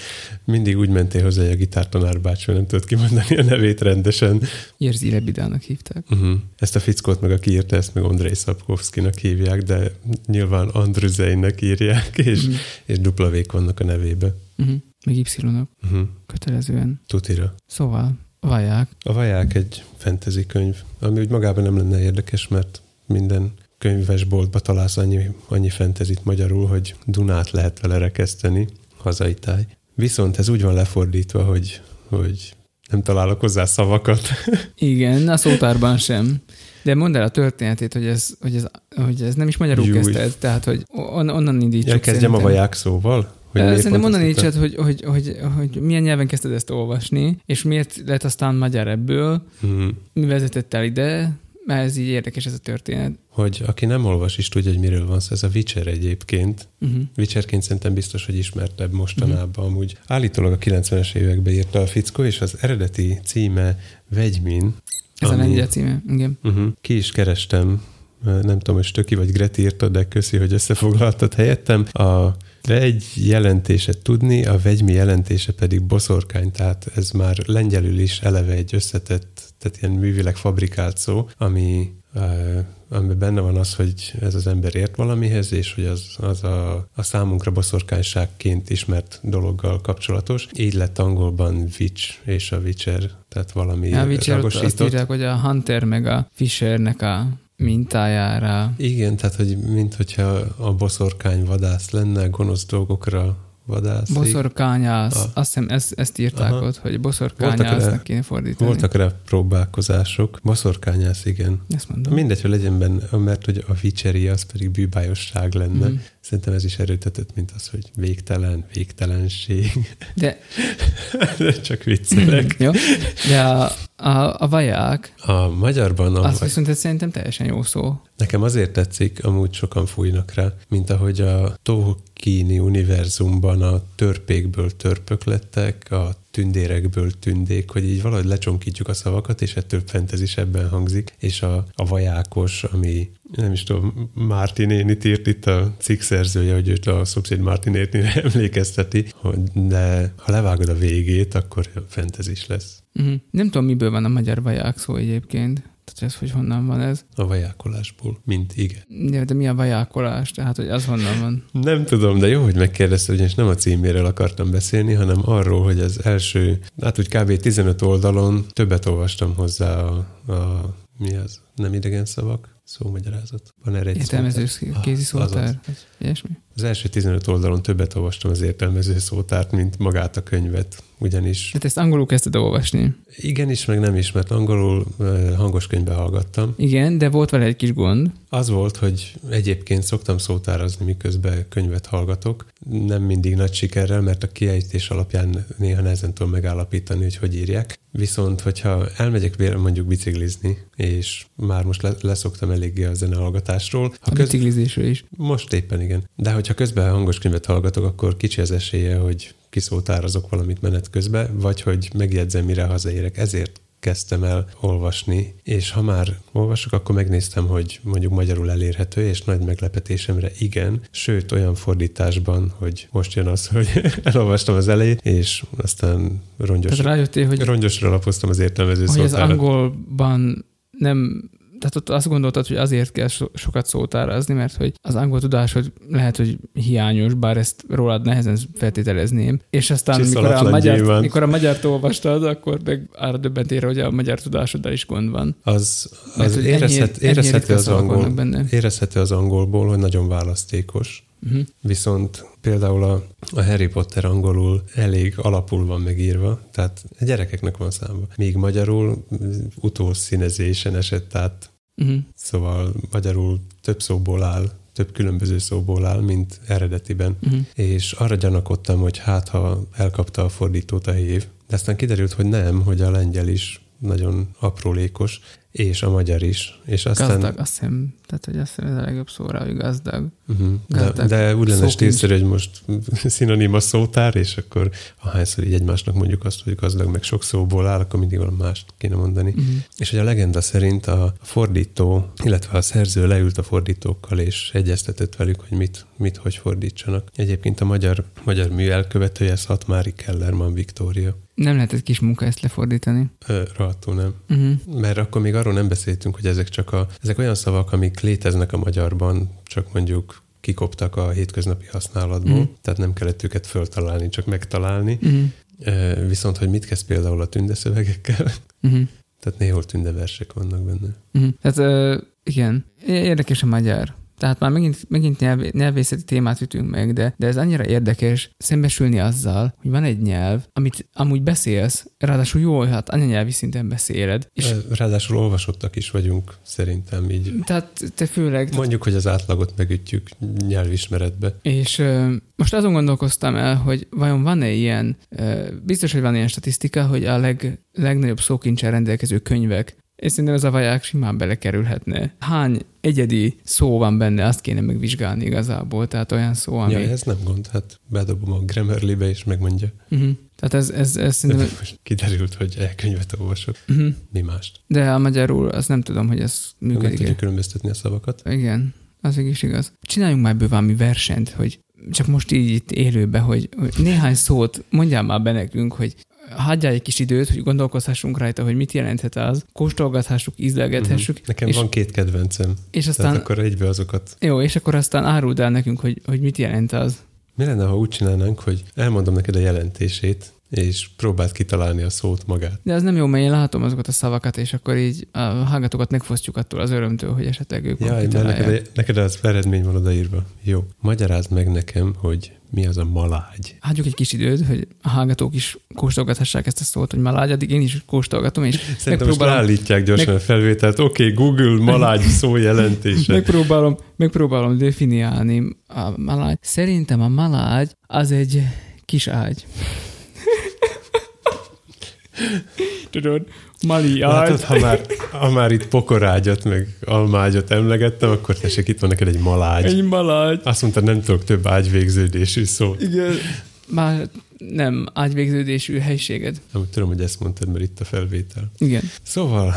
mindig úgy mentél hozzá, hogy a gitártanár bácsi, nem tudod kimondani a nevét rendesen. Jerzy Lebidának hívták. Uh-huh. Ezt a fickót meg, aki írta, ezt meg Andrei Szapkovszkinak hívják, de nyilván Andruzeinek írják, és, Mhm. és dupla vannak a nevébe. Uh-huh. Meg Y-nak Uh-huh. kötelezően. Tutira. Szóval, vaják. A Vaják egy fantasy könyv, ami úgy magában nem lenne érdekes, mert minden könyvesboltba találsz annyi, annyi fentezit magyarul, hogy Dunát lehet vele rekeszteni, hazai táj. Viszont ez úgy van lefordítva, hogy, hogy nem találok hozzá szavakat. Igen, a szótárban sem. De mondd el a történetét, hogy ez, hogy ez, hogy ez nem is magyarul Júj. kezdted, tehát hogy on, onnan indítsuk Ja, kezdjem a szerintem. Vaják szóval? Hogy Szerintem ezt indítsad, hogy, hogy, hogy, hogy, milyen nyelven kezdted ezt olvasni, és miért lett aztán magyar ebből, Mhm. mi vezetett el ide, mert ez így érdekes ez a történet. Hogy aki nem olvas is tudja, hogy miről van szó. Ez a Witcher egyébként. Uh-huh. Witcherként szerintem biztos, hogy ismertebb mostanában. Mhm. Amúgy állítólag a 90-es években írta a fickó, és az eredeti címe Vegymin. Ez ami- a lengyel címe, igen. Uh-huh. Ki is kerestem, nem tudom, hogy Stöki vagy Greti írta, de köszi, hogy összefoglaltad helyettem. A vegy jelentése tudni, a vegymi jelentése pedig boszorkány, tehát ez már lengyelül is eleve egy összetett, tehát ilyen művileg fabrikált szó, ami amiben benne van az, hogy ez az ember ért valamihez, és hogy az, az a, a számunkra boszorkányságként ismert dologgal kapcsolatos. Így lett angolban Witch és a Witcher, tehát valami A Witcher azt írják, hogy a Hunter meg a Fishernek a mintájára. Igen, tehát, hogy mint hogyha a boszorkány vadász lenne, gonosz dolgokra vadász. Boszorkányász. A- Azt hiszem ezt, ezt írták Aha. ott, hogy boszorkányásznak kéne fordítani. Voltak rá próbálkozások. Boszorkányász, igen. Ezt mondom. Mindegy, hogy legyen benne, mert hogy a vicseri az pedig bűbájosság lenne. Mhm. Szerintem ez is erőtetett, mint az, hogy végtelen, végtelenség. De, Csak viccelek. jó, de a, a, a vaják, A magyarban a, az viszont ez szerintem teljesen jó szó. nekem azért tetszik, amúgy sokan fújnak rá, mint ahogy a Tolkieni univerzumban a törpékből törpök lettek, a tündérekből tündék, hogy így valahogy lecsonkítjuk a szavakat, és ettől fentezis ebben hangzik, és a, a vajákos, ami nem is tudom, Márti nénit írt itt a cikk szerzője, hogy őt a szomszéd Márti nénire emlékezteti, hogy de ha levágod a végét, akkor fentezis lesz. Uh-huh. Nem tudom, miből van a magyar vaják szó egyébként. Tehát ez, hogy honnan van ez. A vajákolásból, mint igen. De, de mi a vajákolás? Tehát, hogy az honnan van? Nem tudom, de jó, hogy megkérdezte, ugyanis nem a címéről akartam beszélni, hanem arról, hogy az első, hát úgy kb. 15 oldalon többet olvastam hozzá a, a mi az, nem idegen szavak, szómagyarázat. Van erre egy Értelmező kézi Ah, szótár? Ilyesmi? Az első 15 oldalon többet olvastam az értelmező szótárt, mint magát a könyvet, ugyanis Hát ezt angolul kezdted olvasni. igenis, meg nem is, mert angolul hangos könyvbe hallgattam. Igen, de volt vele egy kis gond. Az volt, hogy egyébként szoktam szótárazni, miközben könyvet hallgatok. Nem mindig nagy sikerrel, mert a kiejtés alapján néha nehezen tudom megállapítani, hogy hogy írják. Viszont, hogyha elmegyek mondjuk biciklizni, és már most le- leszoktam eléggé a zenehallgatásról, A ha köz... biciklizésről is. most éppen igen. De hogyha közben hangos könyvet hallgatok, akkor kicsi az esélye, hogy kiszótározok valamit menet közben, vagy hogy megjegyzem, mire hazaérek. Ezért kezdtem el olvasni, és ha már olvasok, akkor megnéztem, hogy mondjuk magyarul elérhető, és nagy meglepetésemre igen, sőt olyan fordításban, hogy most jön az, hogy elolvastam az elejét, és aztán rongyos, rájöttél, hogy, rongyosra lapoztam az értelmező hogy az szótárat. angolban nem tehát ott azt gondoltad, hogy azért kell so- sokat szótárazni, mert hogy az angol tudásod lehet, hogy hiányos, bár ezt rólad nehezen feltételezném. És aztán, mikor a, magyar, mikor a magyart olvastad, akkor meg arra döbbentére, hogy a magyar tudásoddal is gond van. Az, Mert az hogy érezhet, ennyi- ennyi érezhető, ritka az angol, benne. érezhető az angolból, hogy nagyon választékos. Uh-huh. Viszont például a, a Harry Potter angolul elég alapul van megírva, tehát a gyerekeknek van számba. Míg magyarul utószínezésen esett át, Uh-huh. szóval magyarul több szóból áll, több különböző szóból áll, mint eredetiben. Uh-huh. És arra gyanakodtam, hogy hát, ha elkapta a fordítót a hív, de aztán kiderült, hogy nem, hogy a lengyel is nagyon aprólékos, és a magyar is. És aztán, Gazdag, azt hiszem, tehát hogy azt hiszem ez a legjobb szóra, hogy gazdag. Uh-huh. De, Gazdag de úgy lenne stílszerű, hogy most szinonim a szótár, és akkor ahányszor így egymásnak mondjuk azt, hogy gazdag meg sok szóból áll, akkor mindig valami mást kéne mondani. Uh-huh. És hogy a legenda szerint a fordító, illetve a szerző leült a fordítókkal, és egyeztetett velük, hogy mit, mit hogy fordítsanak. Egyébként a magyar, magyar mű elkövetője Szatmári Kellerman Viktória. Nem lehetett kis munka ezt lefordítani. Ö, Rohadtul nem. Uh-huh. Mert akkor még arról nem beszéltünk, hogy ezek csak a, ezek olyan szavak, amik léteznek a magyarban, csak mondjuk kikoptak a hétköznapi használatból, Mhm. tehát nem kellett őket föltalálni, csak megtalálni. Uh-huh. Viszont, hogy mit kezd például a tündeszövegekkel, Uh-huh. tehát néhol tündeversek vannak benne. Uh-huh. Tehát ö, igen, érdekes a magyar. Tehát már megint, megint nyelv, nyelvészeti témát ütünk meg, de, de ez annyira érdekes szembesülni azzal, hogy van egy nyelv, amit amúgy beszélsz, ráadásul jól, hát anyanyelvi szinten beszéled, és Ráadásul olvasottak is vagyunk, szerintem így. tehát te főleg, Mondjuk, hogy az átlagot megütjük nyelvismeretbe. És ö, most azon gondolkoztam el, hogy vajon van-e ilyen, ö, biztos, hogy van ilyen statisztika, hogy a leg, legnagyobb szókincsel rendelkező könyvek, és szerintem ez a vaják simán belekerülhetne. Hány egyedi szó van benne, azt kéne megvizsgálni igazából, tehát olyan szó, ami... Ja, ez nem gond, hát bedobom a Grammarly-be, és megmondja. uh-huh. Tehát ez, ez, ez szerintem... most kiderült, hogy elkönyvet olvasok. Uh-huh. Mi mást? De a magyarul azt nem tudom, hogy ez Meg működik. tudjuk különböztetni a szavakat. Igen, az is igaz. Csináljunk már ebből valami versenyt, hogy csak most így itt élőbe, hogy, hogy néhány szót mondjál már be nekünk, hogy hagyjál egy kis időt, hogy gondolkozhassunk rajta, hogy mit jelenthet az, kóstolgathassuk, ízlelgethessük, Mhm. Nekem és, van két kedvencem, és aztán, tehát akkor egybe azokat. jó, és akkor aztán áruld el nekünk, hogy, hogy mit jelent az. Mi lenne, ha úgy csinálnánk, hogy elmondom neked a jelentését, és próbáld kitalálni a szót magát. De az nem jó, mert én látom azokat a szavakat, és akkor így a hallgatókat megfosztjuk attól az örömtől, hogy esetleg ők Jaj, mert neked, neked az eredmény van odaírva. Jó. Magyarázd meg nekem, hogy mi az a malágy. Hagyjuk egy kis időt, hogy a hallgatók is kóstolgathassák ezt a szót, hogy malágy, addig én is kóstolgatom, és Szerintem most megpróbálom, leállítják gyorsan meg- a felvételt. Oké, okay, Google malágy szó jelentése. megpróbálom, megpróbálom definiálni a malágy. Szerintem a malágy az egy kis ágy. Tudod, mali Látod, ha már, ha már itt pokorágyat, meg almágyat emlegettem, akkor tessék, itt van neked egy malágy. Egy malágy. Azt mondta, nem tudok több ágyvégződésű szót. Igen. Már nem ágyvégződésű helységed. Nem tudom, hogy ezt mondtad, mert itt a felvétel. Igen. Szóval,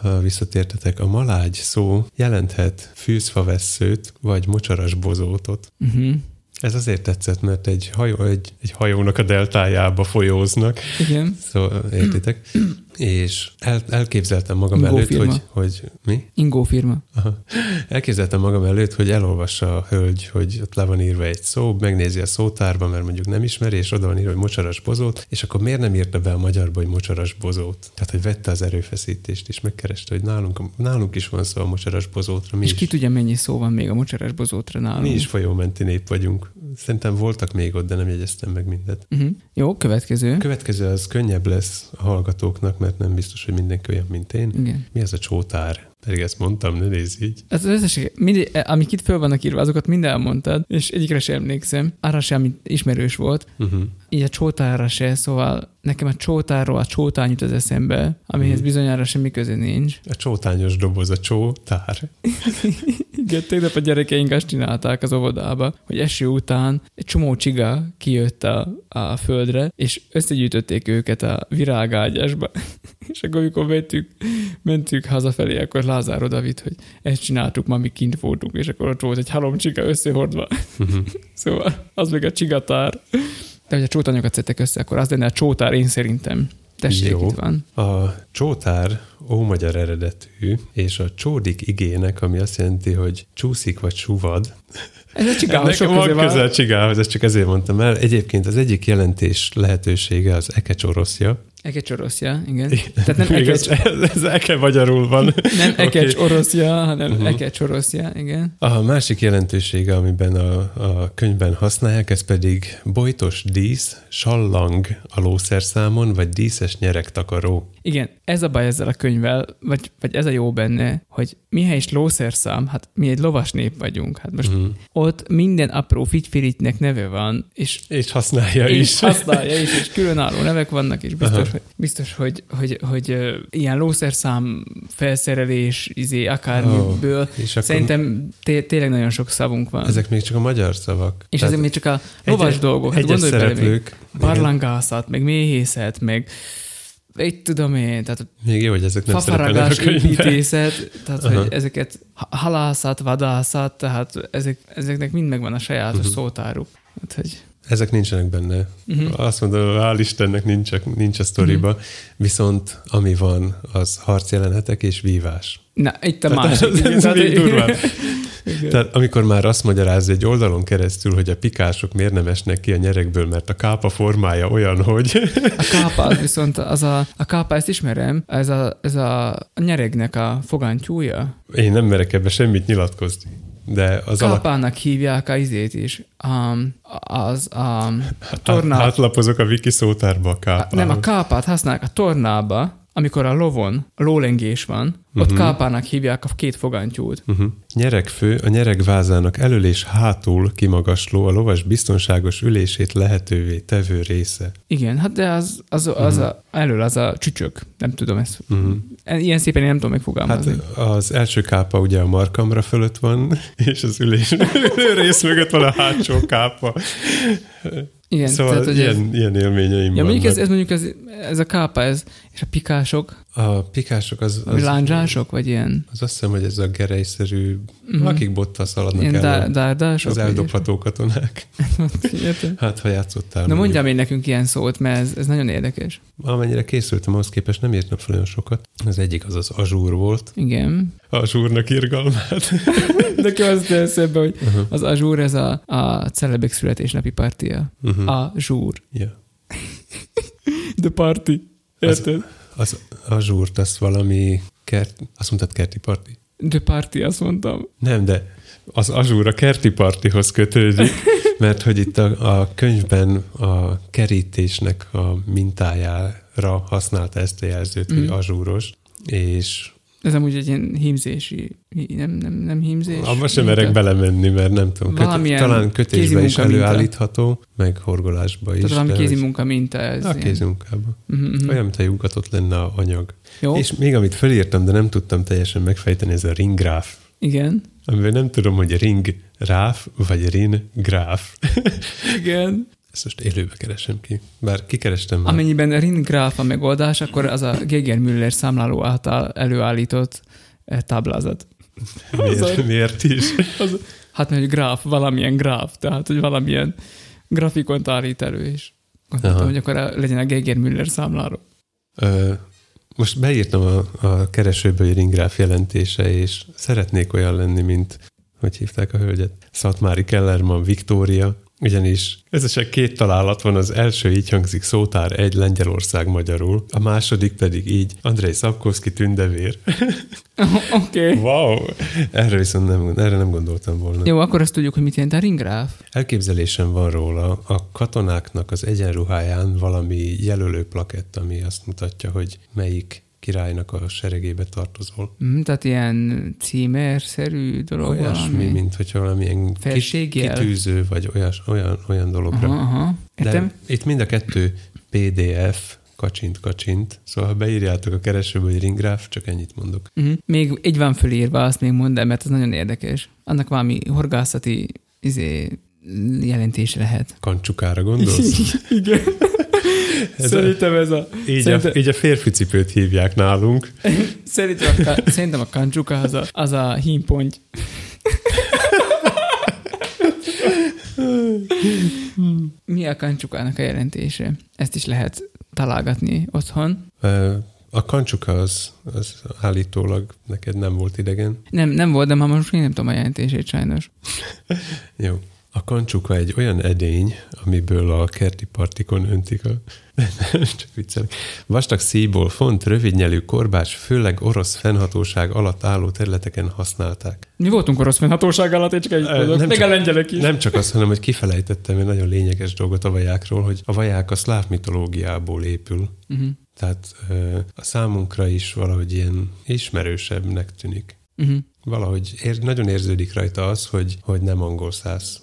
ha visszatértetek, a malágy szó jelenthet fűzfavesszőt, vagy mocsaras bozótot. Uh-huh. Ez azért tetszett, mert egy, hajó, egy, egy hajónak a deltájába folyóznak, Igen. szóval értitek? És el, elképzeltem magam Ingó előtt, firma. hogy, hogy mi? Ingó firma. Aha. Elképzeltem magam előtt, hogy elolvassa a hölgy, hogy ott le van írva egy szó, megnézi a szótárba, mert mondjuk nem ismeri, és oda van írva, hogy mocsaras bozót, és akkor miért nem írta be a magyarba, hogy mocsaras bozót? Tehát, hogy vette az erőfeszítést, és megkereste, hogy nálunk, nálunk is van szó a mocsaras bozótra, mi És is, ki tudja, mennyi szó van még a mocsaras bozótra nálunk. mi is folyómenti nép vagyunk. Szerintem voltak még ott, de nem jegyeztem meg mindet. Uh-huh. Jó, következő. Következő az könnyebb lesz a hallgatóknak, mert nem biztos, hogy mindenki olyan, mint én. Igen. Mi az a csótár? Pedig ezt mondtam, ne nézz így. Az összes, mindig, amik itt föl vannak írva, azokat mind elmondtad, és egyikre sem emlékszem. Arra sem, ismerős volt. Uh-huh. Így a csótárra se, szóval nekem a csótárról a csótány jut az eszembe, amihez Mhm. bizonyára semmi köze nincs. A csótányos doboz, a csótár. Igen, tegnap a gyerekeink azt csinálták az óvodába, hogy eső után egy csomó csiga kijött a, a földre, és összegyűjtötték őket a virágágyásba. és akkor, amikor mentünk, mentünk hazafelé, akkor Lázár odavitt, hogy ezt csináltuk, ma mi kint voltunk, és akkor ott volt egy halom csiga összehordva. Uh-huh. Szóval az még a csigatár. De hogy a csótányokat szedtek össze, akkor az lenne a csótár én szerintem. Tessék, Jó. itt van. A csótár ómagyar eredetű, és a csódik igének, ami azt jelenti, hogy csúszik vagy súvad. Ez a csigához sok van közel van. csigához, ezt csak ezért mondtam el. Egyébként az egyik jelentés lehetősége az ekecsoroszja. Ekecs oroszja, igen. Tehát nem ekecs, ez, ez eke magyarul van. nem ekecs Oké. oroszja, hanem Mhm. ekecs oroszja, igen. A másik jelentősége, amiben a, a könyvben használják, ez pedig bojtos dísz, sallang a lószerszámon, vagy díszes nyeregtakaró. Igen, ez a baj ezzel a könyvvel, vagy, vagy ez a jó benne, hogy mihely is lószerszám, hát mi egy lovas nép vagyunk, hát most Mhm. ott minden apró figyfiritnek neve van, és És használja és is. használja is, és különálló nevek vannak, és biztos, Aha. Biztos, hogy, hogy, hogy, ilyen lószerszám felszerelés, izé, akármiből. Ó, és akkor Szerintem té- tényleg nagyon sok szavunk van. ezek még csak a magyar szavak. és Tehát ezek még csak a lovas egy- dolgok. Hát gondolj bele, még barlangászat, meg méhészet, meg itt tudom én, tehát Még jó, hogy ezek nem fafaragás, építészet, tehát Aha. hogy ezeket ha- halászat, vadászat, tehát ezek, ezeknek mind megvan a sajátos Mhm. uh-huh. szótáruk. Hát, hogy, Ezek nincsenek benne. uh-huh. Azt mondom, hál' Istennek nincs nincs a sztoriba, Mhm. viszont ami van, az harcjelenetek és vívás. Na, itt a Tehát másik. ez- Igen, ez tehát, még hogy- durvább. Igen. Tehát amikor már azt magyaráz egy oldalon keresztül, hogy a pikások miért nem esnek ki a nyerekből, mert a kápa formája olyan, hogy A kápa, viszont az a, a kápa, ezt ismerem, ez a, ez a nyeregnek a fogantyúja. én nem merek ebbe semmit nyilatkozni. De az alap... Kápának hívják a izét is. Um, az a, a torna... átlapozok a wiki szótárba a kápához. Nem, a kápát használják a tornába, amikor a lovon lólengés van, ott Mhm. kápának hívják a két fogantyút. Uh-huh. Nyeregfő a nyeregvázának elől és hátul kimagasló, a lovas biztonságos ülését lehetővé tevő része. Igen, hát de az, az, az a, elől az a csücsök. Nem tudom ezt. Uh-huh. Ilyen szépen én nem tudom Hát megfogalmazni. az első kápa ugye a markamra fölött van, és az ülés rész mögött van a hátsó kápa. Igen, szóval tehát, hogy ez, ilyen, ilyen élményeim ja, mondjuk ez, vannak. ez, mondjuk ez, ez a kápa, ez, és a pikások, A pikások az, az, lándzsások, vagy ilyen, az azt hiszem, hogy ez a gerejszerű, Mhm. akik bottal szaladnak ilyen el, dá- dárdások. az eldobható katonák. Érted? Hát, ha játszottál. Na mondjál még nekünk ilyen szót, mert ez, ez nagyon érdekes. Amennyire készültem, ahhoz képest nem írtam fel olyan sokat. Az egyik az az azsúr volt. Igen. Azsúrnak irgalmát. Nekem az eszembe, hogy Uh-huh. az azsúr, ez a, a celebek születésnapi partia. Uh-huh. A zsúr. Ja. The party. Érted? Az azsúrt, az valami kert, azt mondtad kerti parti? The party, azt mondtam. Nem, de az azsúr a kerti partihoz kötődik, mert hogy itt a, a könyvben a kerítésnek a mintájára használta ezt a jelzőt, mm. hogy azsúros, és Ez amúgy egy ilyen hímzési, nem, nem, nem hímzés. abba sem merek belemenni, mert nem tudom, köt, talán kötésbe is kézimunka minta. előállítható, meg horgolásba is. Tehát valami de kézi hogy- munka minta ez. A kézimunkában. Mhm, mhm. Olyan, mintha lyukatott lenne a anyag. Jó, És még amit felírtam, de nem tudtam teljesen megfejteni, ez a ringgráf. igen. Amivel nem tudom, hogy ringráf vagy ringráf. Igen. Ezt most élőbe keresem ki. Bár kikerestem már. Amennyiben Ringráf a megoldás, akkor az a Geger Müller számláló által előállított eh, táblázat. Miért, miért is? Az, hát mert hogy gráf, valamilyen gráf, tehát hogy valamilyen grafikont állít elő, és gondoltam, Aha. hogy akkor legyen a Geger Müller számláló. Ö, most beírtam a, a keresőbe, hogy ringráf jelentése, és szeretnék olyan lenni, mint, hogy hívták a hölgyet? Szatmári Kellerman Viktória, ugyanis összesen két találat van, az első így hangzik szótár egy Lengyelország magyarul, a második pedig így Andrei Szabkovszki tündevér. Oké. Okay. Wow! Erre viszont nem, erre nem gondoltam volna. Jó, akkor azt tudjuk, hogy mit jelent a ringgráf. Elképzelésem van róla, a katonáknak az egyenruháján valami jelölő plakett, ami azt mutatja, hogy melyik királynak a seregébe tartozol. Mm, tehát ilyen címerszerű dolog Olyasmi, valami. mint hogyha valamilyen Felségjel? kitűző, vagy olyas, olyan, olyan dologra. Aha, aha. Értem? De itt mind a kettő PDF, kacsint, kacsint. Szóval ha beírjátok a keresőbe, hogy ringráf, csak ennyit mondok. Uh-huh. Még egy van fölírva, azt még mondd el, mert ez nagyon érdekes. Annak valami horgászati izé, jelentés lehet. Kancsukára gondolsz? Igen. Ez Szerintem ez a... Így, Szerintem- a, így a férfi cipőt hívják nálunk. Szerintem a, ka- szerintem a kancsuka az a, az a hímponty. Mi a kancsukának a jelentése? Ezt is lehet találgatni otthon. A kancsuka az, az állítólag neked nem volt idegen. Nem, nem volt, de már most én nem tudom a jelentését sajnos. Jó. A kancsuka egy olyan edény, amiből a kerti partikon öntik a... Csak viccelek. Vastag szíjból font, rövidnyelű korbás, főleg orosz fennhatóság alatt álló területeken használták. Mi voltunk orosz fennhatóság alatt, én csak egy tudok. nem Meg csak- a lengyelek is. Nem csak az, hanem hogy kifelejtettem egy nagyon lényeges dolgot a vajákról, hogy a vaják a szláv mitológiából épül. Uh-huh. Tehát a számunkra is valahogy ilyen ismerősebbnek tűnik. Uh-huh. Valahogy ér, nagyon érződik rajta az, hogy, hogy nem angol száz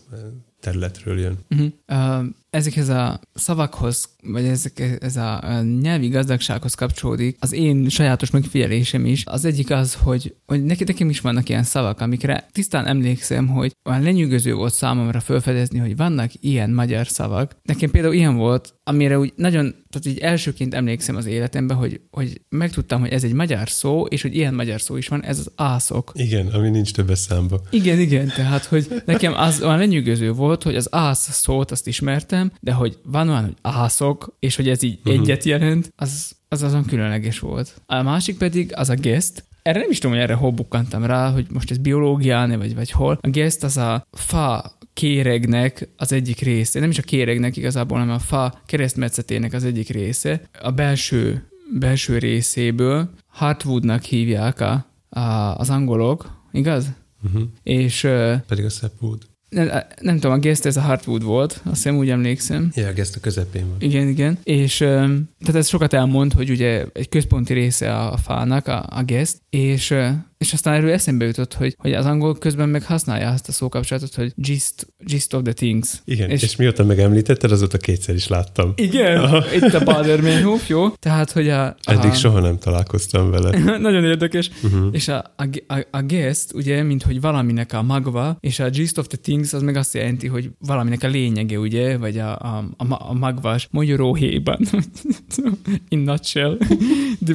területről jön. Uh-huh. Uh, ezekhez a szavakhoz, vagy ezek, ez a nyelvi gazdagsághoz kapcsolódik az én sajátos megfigyelésem is. Az egyik az, hogy, hogy neki, nekem is vannak ilyen szavak, amikre tisztán emlékszem, hogy olyan lenyűgöző volt számomra felfedezni, hogy vannak ilyen magyar szavak. Nekem például ilyen volt, amire úgy nagyon, tehát így elsőként emlékszem az életemben, hogy, hogy megtudtam, hogy ez egy magyar szó, és hogy ilyen magyar szó is van, ez az ászok. Igen, ami nincs többes számba. Igen, igen, tehát, hogy nekem az olyan lenyűgöző volt, hogy az ász szót azt ismertem, de hogy van olyan, hogy ászok, és hogy ez így uh-huh. egyet jelent, az, az azon különleges volt. A másik pedig az a gest, erre nem is tudom, hogy erre hol bukkantam rá, hogy most ez biológián, vagy, vagy hol. A gest az a fa kéregnek az egyik része, nem is a kéregnek igazából, hanem a fa keresztmetszetének az egyik része. A belső, belső részéből Hartwoodnak hívják a, a, az angolok, igaz? Uh-huh. És... Pedig a Sapwood. Nem, nem tudom, a Guest ez a Hartwood volt, azt hiszem úgy emlékszem. Ja, a Guest a közepén van. Igen, igen. És tehát ez sokat elmond, hogy ugye egy központi része a fának, a, a Guest, és és aztán erről eszembe jutott, hogy, hogy az angol közben meg használja azt a szókapcsolatot, hogy gist, gist of the things. Igen, és, és mióta megemlítetted, azóta kétszer is láttam. Igen, Aha. itt a Badermeinhof, jó? Tehát, hogy a... a Eddig soha nem találkoztam vele. nagyon érdekes. Uh-huh. És a, a, a, a guest, ugye, mint hogy valaminek a magva, és a gist of the things az meg azt jelenti, hogy valaminek a lényege, ugye, vagy a, a, a, a magvas magyaróhéjban. In nutshell. De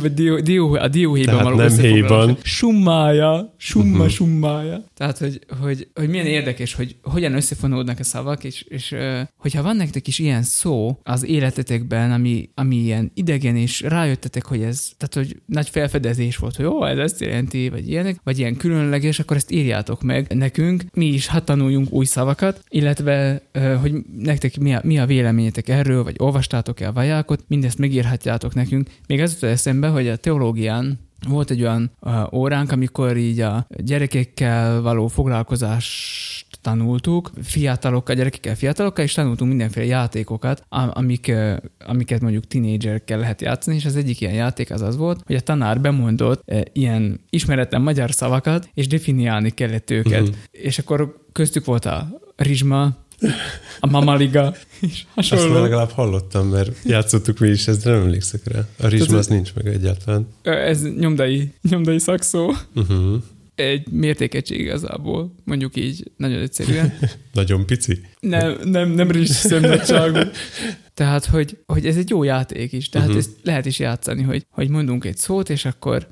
a dióhéjban való nem héjban. Summa summája, summa, uh-huh. summája. Tehát, hogy, hogy, hogy milyen érdekes, hogy hogyan összefonódnak a szavak, és, és hogyha van nektek is ilyen szó az életetekben, ami, ami ilyen idegen, és rájöttetek, hogy ez, tehát, hogy nagy felfedezés volt, hogy jó, ez ezt jelenti, vagy ilyenek, vagy ilyen különleges, akkor ezt írjátok meg nekünk, mi is hát tanuljunk új szavakat, illetve, hogy nektek mi a, mi a véleményetek erről, vagy olvastátok-e a vajákot, mindezt megírhatjátok nekünk. Még az eszembe, hogy a teológián volt egy olyan uh, óránk, amikor így a gyerekekkel való foglalkozást tanultuk, fiatalokkal, gyerekekkel, fiatalokkal, és tanultunk mindenféle játékokat, amik, amiket mondjuk tinédzserekkel lehet játszani, és az egyik ilyen játék az az volt, hogy a tanár bemondott uh, ilyen ismeretlen magyar szavakat, és definiálni kellett őket. Uh-huh. És akkor köztük volt a rizsma, a Mamaliga és hasonló. Azt már legalább hallottam, mert játszottuk mi is, ez nem emlékszek rá. A rizsma az nincs meg egyáltalán. Ez nyomdai, nyomdai szakszó. Uh-huh. Egy mértékegység igazából, mondjuk így nagyon egyszerűen. nagyon pici? Nem, nem, nem rizs szemnagyságú. Tehát, hogy, hogy ez egy jó játék is, tehát uh-huh. ezt lehet is játszani, hogy, hogy mondunk egy szót, és akkor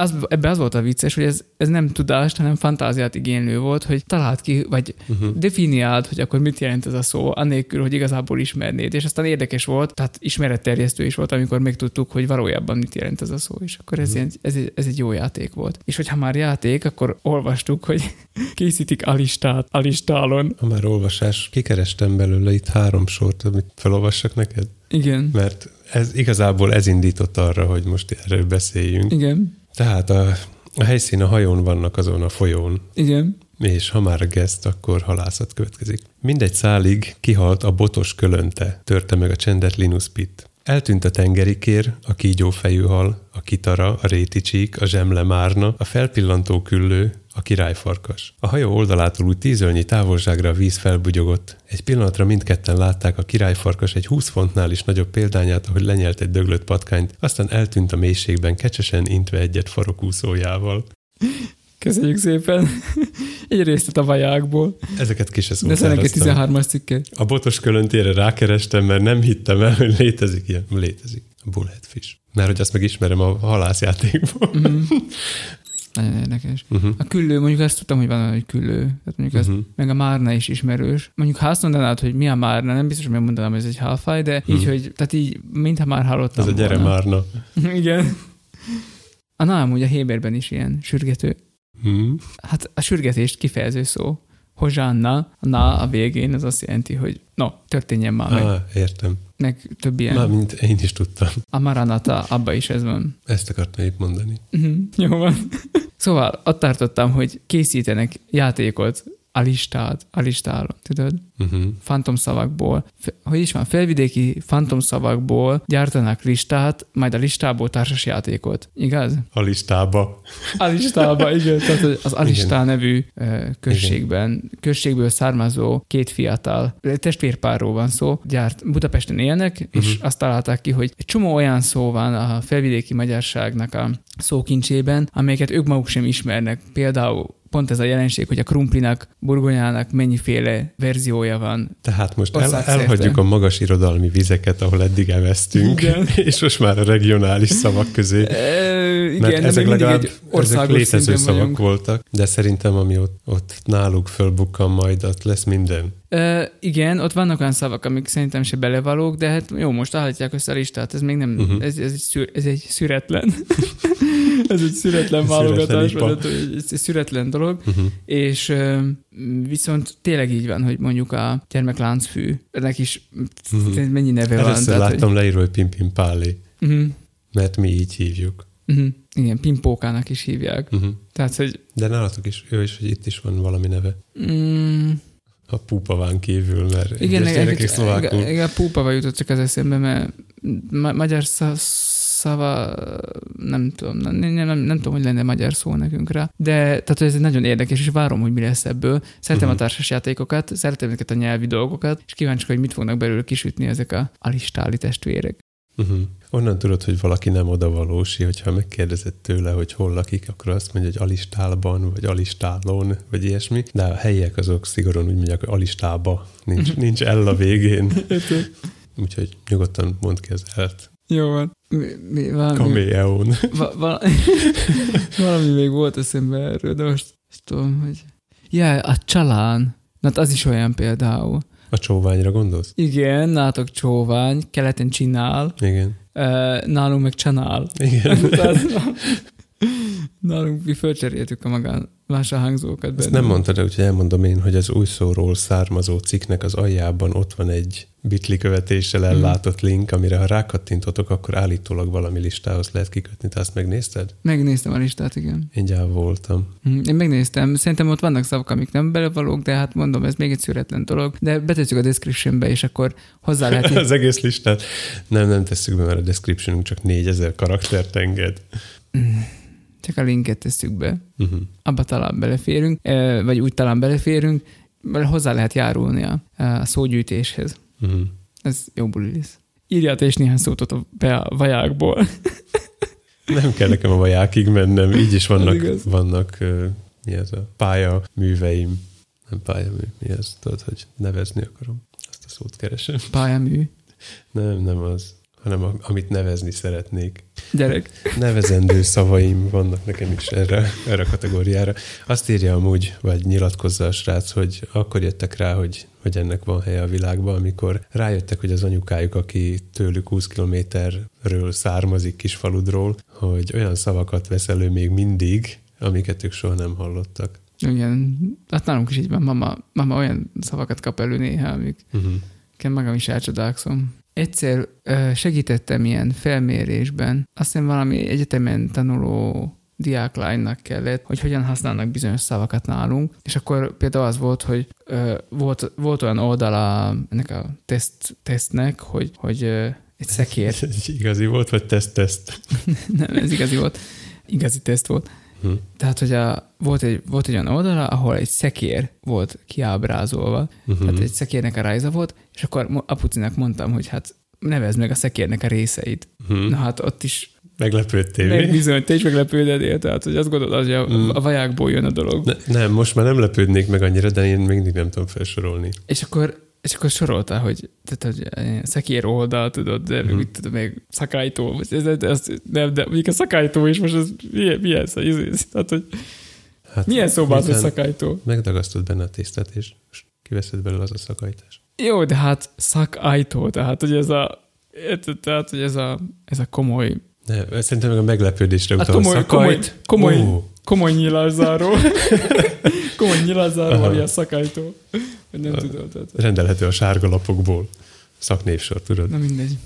az, ebbe az volt a vicces, hogy ez, ez nem tudást, hanem fantáziát igénylő volt, hogy talált ki, vagy uh-huh. definiáld, hogy akkor mit jelent ez a szó, annélkül, hogy igazából ismernéd. És aztán érdekes volt, tehát ismeretterjesztő is volt, amikor megtudtuk, hogy valójában mit jelent ez a szó, és akkor ez, uh-huh. ilyen, ez, ez egy jó játék volt. És hogyha már játék, akkor olvastuk, hogy készítik a listát a listálon. Ha már olvasás, kikerestem belőle itt három sort, amit felolvassak neked. Igen. Mert ez igazából ez indított arra, hogy most erről beszéljünk. Igen. Tehát a, a helyszín a hajón vannak azon a folyón. Igen. És ha már geszt, akkor halászat következik. Mindegy szálig kihalt a botos kölönte, törte meg a csendet Linus Pitt. Eltűnt a tengerikér, a kígyófejű hal, a kitara, a réticsík, a zsemle márna, a felpillantó küllő, a királyfarkas. A hajó oldalától úgy tízölnyi távolságra a víz felbugyogott. Egy pillanatra mindketten látták a királyfarkas egy 20 fontnál is nagyobb példányát, ahogy lenyelt egy döglött patkányt, aztán eltűnt a mélységben kecsesen intve egyet farokúszójával. Köszönjük szépen. Egy részt a vajákból. Ezeket kis De ez 13-as cikke. A botos kölöntére rákerestem, mert nem hittem el, hogy létezik ilyen. Létezik. A bullheadfish. Mert hogy azt megismerem a halászjátékból. Mm-hmm. Nagyon érdekes. Uh-huh. A küllő, mondjuk azt tudtam, hogy van egy küllő. Tehát mondjuk uh-huh. ezt, meg a márna is ismerős. Mondjuk ha azt mondanád, hogy mi a márna, nem biztos, hogy megmondanám, hogy ez egy halfaj, de uh-huh. így, hogy, tehát így, mintha már hallottam Ez a gyere márna. Igen. A na, amúgy a Héberben is ilyen sürgető. Uh-huh. Hát a sürgetést kifejező szó. Hozsánna, a na a végén, az azt jelenti, hogy no, történjen már meg. Ah, értem. Meg több ilyen. Már mint én is tudtam. A Maranata, abba is ez van. Ezt akartam épp mondani. Uh-huh. Jó van. Szóval ott tartottam, hogy készítenek játékot alistát, alistálom, tudod? Uh-huh. fantomszavakból, f- hogy is van, felvidéki fantomszavakból gyártanak listát, majd a listából társasjátékot. Igaz? A listába. Alistába, igen. Tehát az Alistá nevű községben, községből származó két fiatal testvérpárról van szó, gyárt, Budapesten élnek, és Mhm. azt találták ki, hogy egy csomó olyan szó van a felvidéki magyarságnak a szókincsében, amelyeket ők maguk sem ismernek. Például pont ez a jelenség, hogy a krumplinak, burgonyának mennyiféle verziója van. Tehát most el, elhagyjuk a magas irodalmi vizeket, ahol eddig evesztünk, Igen. és most már a regionális szavak közé. Ö, igen, Mert ezek legalább egy ezek létező szavak vagyunk. voltak, de szerintem ami ott, ott náluk fölbukkan majd, ott lesz minden. Ö, igen, ott vannak olyan szavak, amik szerintem se belevalók, de hát jó, most állítják össze a listát, ez még nem, uh-huh. ez, ez, egy szür, ez egy szüretlen, ez egy szüretlen válogatás, vagy hát, hogy ez egy szüretlen dolog, Uh-huh. és viszont tényleg így van, hogy mondjuk a gyermekláncfű, ennek is Mhm. mennyi neve van. Először láttam leírva, hogy Pimpin Hogy, uh-huh, mert mi így hívjuk. uh-huh, igen, pimpókának is hívják. Uh-huh. Tehát, hogy De nálatok is, jó is, hogy itt is van valami neve. mm, A púpaván kívül, mert Igen, egyes gyerekek szlovákul. igen, igen, púpava jutott csak az eszembe, mert ma- magyar sza- szava, nem tudom, nem, nem, nem, nem tudom, hogy lenne magyar szó nekünk rá, de tehát ez egy nagyon érdekes, és várom, hogy mi lesz ebből. Szeretem Mhm. uh-huh. a társasjátékokat, szeretem ezeket a nyelvi dolgokat, és kíváncsi, hogy mit fognak belőle kisütni ezek a alistáli testvérek. Uh-huh. Onnan tudod, hogy valaki nem odavalósi, hogyha megkérdezed tőle, hogy hol lakik, akkor azt mondja, hogy Alistálban, vagy Alistálon, vagy ilyesmi. De a helyiek azok szigorúan úgy mondják, hogy Alistába. Nincs, nincs el a végén. Úgyhogy nyugodtan mondd ki az elt. Jó van. Mi, mi, valami, Kaméleon. va, va, valami még volt eszembe erről, de most tudom, hogy... Ja, a csalán. Na, hát az is olyan például. A csóványra gondolsz? Igen, nálatok csóvány, keleten csinál, Igen. nálunk meg csanál. Igen. Nálunk mi fölcseréltük a magán vásárhangzókat. Ezt nem mondtad, de úgyhogy elmondom én, hogy az új szóról származó cikknek az aljában ott van egy bitli követéssel ellátott link, amire ha rákattintotok, akkor állítólag valami listához lehet kikötni. Te azt megnézted? Megnéztem a listát, igen. Én voltam. Hm, Én megnéztem, szerintem ott vannak szavak, amik nem belevalók, de hát mondom, ez még egy szüretlen dolog, de betesszük a descriptionbe, és akkor hozzá lehet az egész listát. Nem, nem tesszük be, mert a descriptionünk csak 4000 karaktert enged. Csak a linket tesszük be. Uh-huh. Abba talán beleférünk, vagy úgy talán beleférünk, mert hozzá lehet járulni a, a szógyűjtéshez. Uh-huh. Ez jó buli lesz. Írjál te is néhány szót a, be a vajákból. Nem kell nekem a vajákig mennem, így is vannak, vannak mi ez a pálya műveim. Nem pályamű, mi ez? Tudod, hogy nevezni akarom. Azt a szót keresem. Pályamű. Nem, nem az, hanem a, amit nevezni szeretnék. Gyerek. Nevezendő szavaim vannak nekem is erre, erre a kategóriára. Azt írja amúgy, vagy nyilatkozza a srác, hogy akkor jöttek rá, hogy, hogy ennek van helye a világban, amikor rájöttek, hogy az anyukájuk, aki tőlük 20 kilométerről származik kisfaludról, hogy olyan szavakat vesz elő még mindig, amiket ők soha nem hallottak. Igen. Hát nálunk is így van. Mama, mama olyan szavakat kap elő néha, amik Uh-huh. Magam is elcsodálkozom. Egyszer segítettem ilyen felmérésben, azt hiszem valami egyetemen tanuló diáklánynak kellett, hogy hogyan használnak bizonyos szavakat nálunk, és akkor például az volt, hogy ö, volt, volt olyan oldala ennek a teszt, tesztnek, hogy, hogy ö, egy szekér, Ez igazi volt, vagy teszt-teszt? nem, ez igazi volt, igazi teszt volt, Hm. tehát, hogy a, volt, egy, volt egy olyan oldala, ahol egy szekér volt kiábrázolva, Uh-huh. tehát egy szekérnek a rajza volt, és akkor apucinak mondtam, hogy hát nevezd meg a szekérnek a részeit. uh-huh. Na hát ott is Meglepődtél. meg bizony, te is meglepődedél, tehát hogy azt gondolod, hogy a, Mm. a vajákból jön a dolog. Ne, nem, most már nem lepődnék meg annyira, de én még mindig nem tudom felsorolni. És akkor és akkor soroltál, hogy, tehát, hogy szekér oldal, tudod, de mm. mit tudom, meg szakájtó, ez, ez, ez, nem, de mondjuk a szakájtó is most ez milyen, milyen szó, ez, ez, tehát, hogy Hát, milyen szóban az a miután szakájtó? Megdagasztod benne a tésztát, és kiveszed belőle az a szakajtás. Jó, de hát szakájtó, tehát, hogy ez a, tehát, hogy ez a, ez a komoly, Ne, szerintem meg a meglepődésre hát utal. komoly, komoly, komoly, Ó, komoly nyilászáró. komoly nyilászáró, Aha. ami a szakájtó. Vagy nem Ah. tudod. Tehát. rendelhető a sárga lapokból. Szaknévsor, tudod? Na mindegy.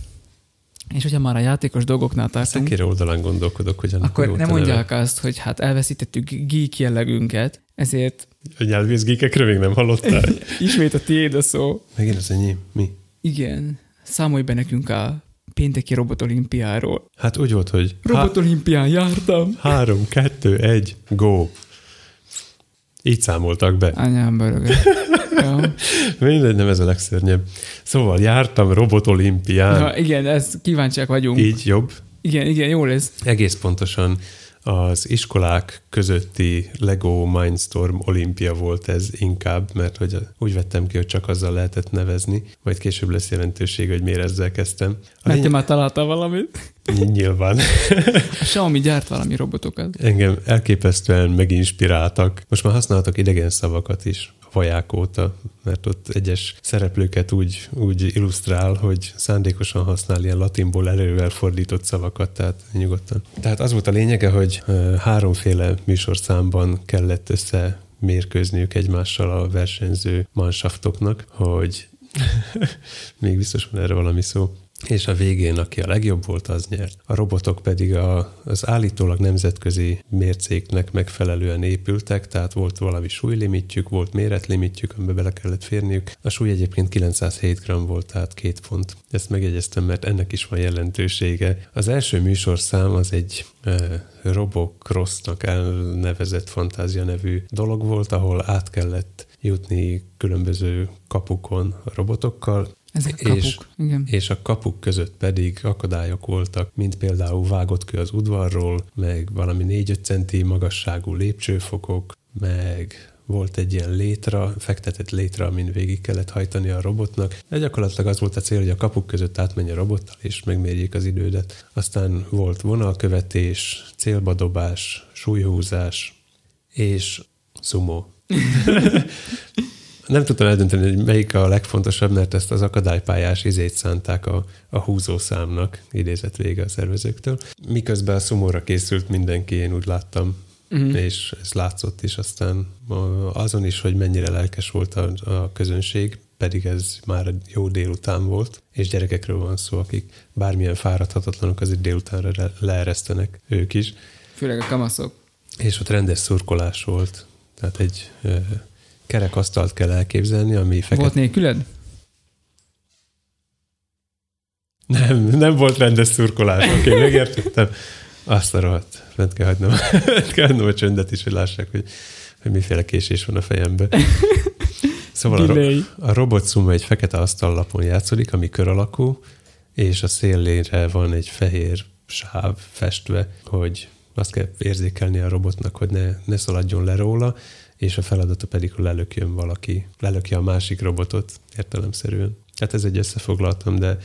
És hogyha már a játékos dolgoknál A tartunk, szekér oldalán gondolkodok, hogy akkor nem a mondják azt, hogy hát elveszítettük geek jellegünket, Ezért A nyelvészgékekről még nem hallottál? ismét a tiéd a szó. Megint az enyém. Mi? Igen, számolj be nekünk a pénteki robotolimpiáról. Hát úgy volt, hogy há- Robotolimpián jártam. három, kettő, egy, go. Így számoltak be. Anyám böröge. ja. Mindegy, nem ez a legszörnyebb. Szóval jártam robotolimpián. ja, igen, ez kíváncsiak vagyunk. Így jobb. Igen, igen, jó lesz. Egész pontosan az iskolák közötti Lego Mindstorm olimpia volt ez inkább, mert hogy úgy vettem ki, hogy csak azzal lehetett nevezni, majd később lesz jelentőség, hogy miért ezzel kezdtem. A Mert te lényeg- már találtál valamit. Nyilván. A Xiaomi gyárt valami robotokat. Engem elképesztően meginspiráltak. Most már használhatok idegen szavakat is vaják óta, mert ott egyes szereplőket úgy, úgy illusztrál, hogy szándékosan használ ilyen latinból elővel fordított szavakat, tehát nyugodtan. Tehát az volt a lényege, hogy háromféle műsorszámban kellett össze mérkőzniük egymással a versenyző mansaftoknak, hogy még biztos van erre valami szó. És a végén, aki a legjobb volt, az nyert. A robotok pedig a, az állítólag nemzetközi mércéknek megfelelően épültek, tehát volt valami súlylimitjük, volt méretlimitjük, amiben bele kellett férniük. A súly egyébként 907 g volt, tehát két font. Ezt megjegyeztem, mert ennek is van jelentősége. Az első műsorszám az egy e, Robocrossnak elnevezett fantázia nevű dolog volt, ahol át kellett jutni különböző kapukon robotokkal, Ezek És- kapuk. Igen. és a kapuk között pedig akadályok voltak, mint például vágott kő az udvarról, meg valami 4-5 centi magasságú lépcsőfokok, meg volt egy ilyen létra, fektetett létra, amin végig kellett hajtani a robotnak. De gyakorlatilag az volt a cél, hogy a kapuk között átmenj a robottal, és megmérjék az idődet. Aztán volt vonalkövetés, célbadobás, súlyhúzás, és szumó. Nem tudtam eldönteni, hogy melyik a legfontosabb, mert ezt az akadálypályás izét szánták a, a húzószámnak, idézett vége a szervezőktől. Miközben a szumóra készült mindenki, én úgy láttam, Mhm. és ez látszott is aztán azon is, hogy mennyire lelkes volt a, a közönség, pedig ez már jó délután volt, és gyerekekről van szó, akik bármilyen fáradhatatlanok, azért délutánra le- leeresztenek ők is. Főleg a kamaszok. És ott rendes szurkolás volt. Tehát egy kerekasztalt kell elképzelni, ami fekete... Volt nélküled? Nem, nem volt rendes szurkolás. Oké, okay, megértettem. Azt a rohadt. Fent kell hagynom, fent kell hagynom a csöndet is, hogy lássák, hogy, hogy miféle késés van a fejemben. Szóval a, ro- a robot szuma egy fekete asztallapon játszódik, ami kör alakú, és a szélére van egy fehér sáv festve, hogy azt kell érzékelni a robotnak, hogy ne, ne szaladjon le róla, és a feladata pedig, hogy lelökjön valaki, lelökje a másik robotot értelemszerűen. Hát ez egy összefoglaltam, de,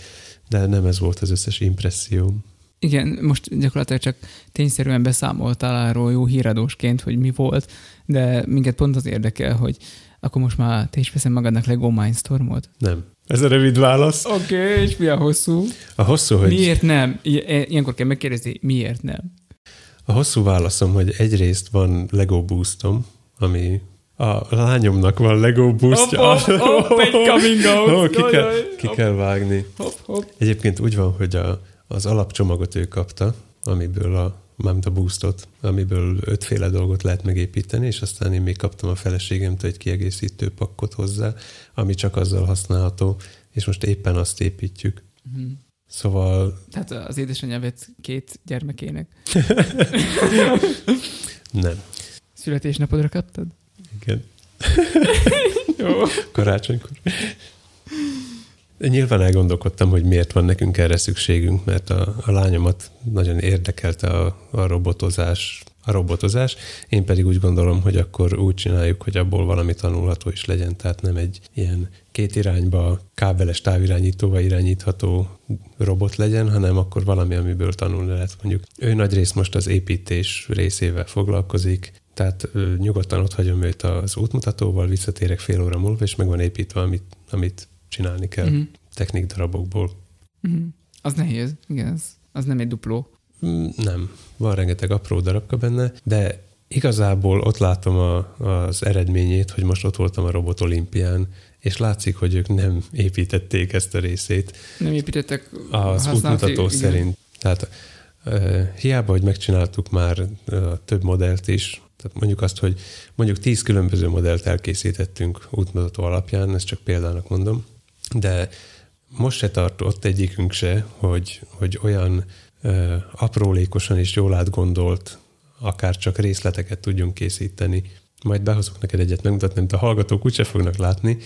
de nem ez volt az összes impresszióm. Igen, most gyakorlatilag csak tényszerűen beszámoltál arról jó híradósként, hogy mi volt, de minket pont az érdekel, hogy akkor most már te is veszem magadnak Lego Mindstormot. Nem. Ez a rövid válasz. Oké, okay, és mi a hosszú? A hosszú, hogy Miért nem? Ilyenkor kell megkérdezni, miért nem? A hosszú válaszom, hogy egyrészt van Lego boostom, ami a lányomnak van Lego boostja. Hopp, hopp, hopp, egy coming out. Ó, ki, Jaj, kell, ki hopp. kell vágni. Hopp, hopp. Egyébként úgy van, hogy a, az alapcsomagot ő kapta, amiből a mármint a boostot, amiből ötféle dolgot lehet megépíteni, és aztán én még kaptam a feleségemtől egy kiegészítő pakkot hozzá, ami csak azzal használható, és most éppen azt építjük. Mhm. Szóval Tehát az édesanyja vett két gyermekének. nem. Születésnapodra kaptad? Igen. Jó. karácsonykor. Nyilván elgondolkodtam, hogy miért van nekünk erre szükségünk, mert a, a lányomat nagyon érdekelte a, a robotozás, a robotozás. Én pedig úgy gondolom, hogy akkor úgy csináljuk, hogy abból valami tanulható is legyen, tehát nem egy ilyen két irányba kábeles távirányítóval irányítható robot legyen, hanem akkor valami, amiből tanulni lehet mondjuk. Ő nagy rész most az építés részével foglalkozik, tehát ö, nyugodtan ott hagyom őt az útmutatóval, visszatérek fél óra múlva, és meg van építve, amit, amit csinálni kell uh-huh. technikdarabokból. Mhm. Az nehéz, igen, az, az nem egy dupló. Mm, Nem, van rengeteg apró darabka benne, de igazából ott látom a, az eredményét, hogy most ott voltam a Robot Olimpián, és látszik, hogy ők nem építették ezt a részét Nem építettek az útmutató igen. szerint. Tehát uh, hiába, hogy megcsináltuk már uh, több modellt is, Tehát mondjuk azt, hogy mondjuk tíz különböző modellt elkészítettünk útmutató alapján, ezt csak példának mondom, de most se tart ott egyikünk se, hogy, hogy olyan ö, aprólékosan és jól átgondolt, akár csak részleteket tudjunk készíteni. Majd behozok neked egyet megmutatni, amit a hallgatók úgyse fognak látni,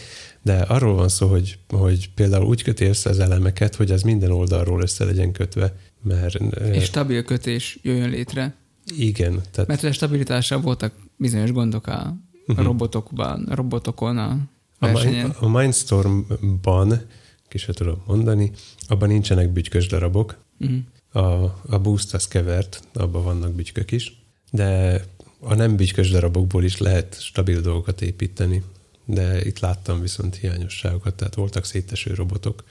de arról van szó, hogy, hogy például úgy köti az elemeket, hogy az minden oldalról össze legyen kötve. Mert, és stabil kötés jöjjön létre. Igen. Tehát... Mert a stabilitással voltak bizonyos gondok a, uh-huh. robotokban, a robotokon a versenyen. A, Mindstormban, ki se tudom mondani, abban nincsenek bütykös darabok. Uh-huh. A, a Boost az kevert, abban vannak bütykök is, de a nem bütykös darabokból is lehet stabil dolgokat építeni de itt láttam viszont hiányosságokat, tehát voltak széteső robotok.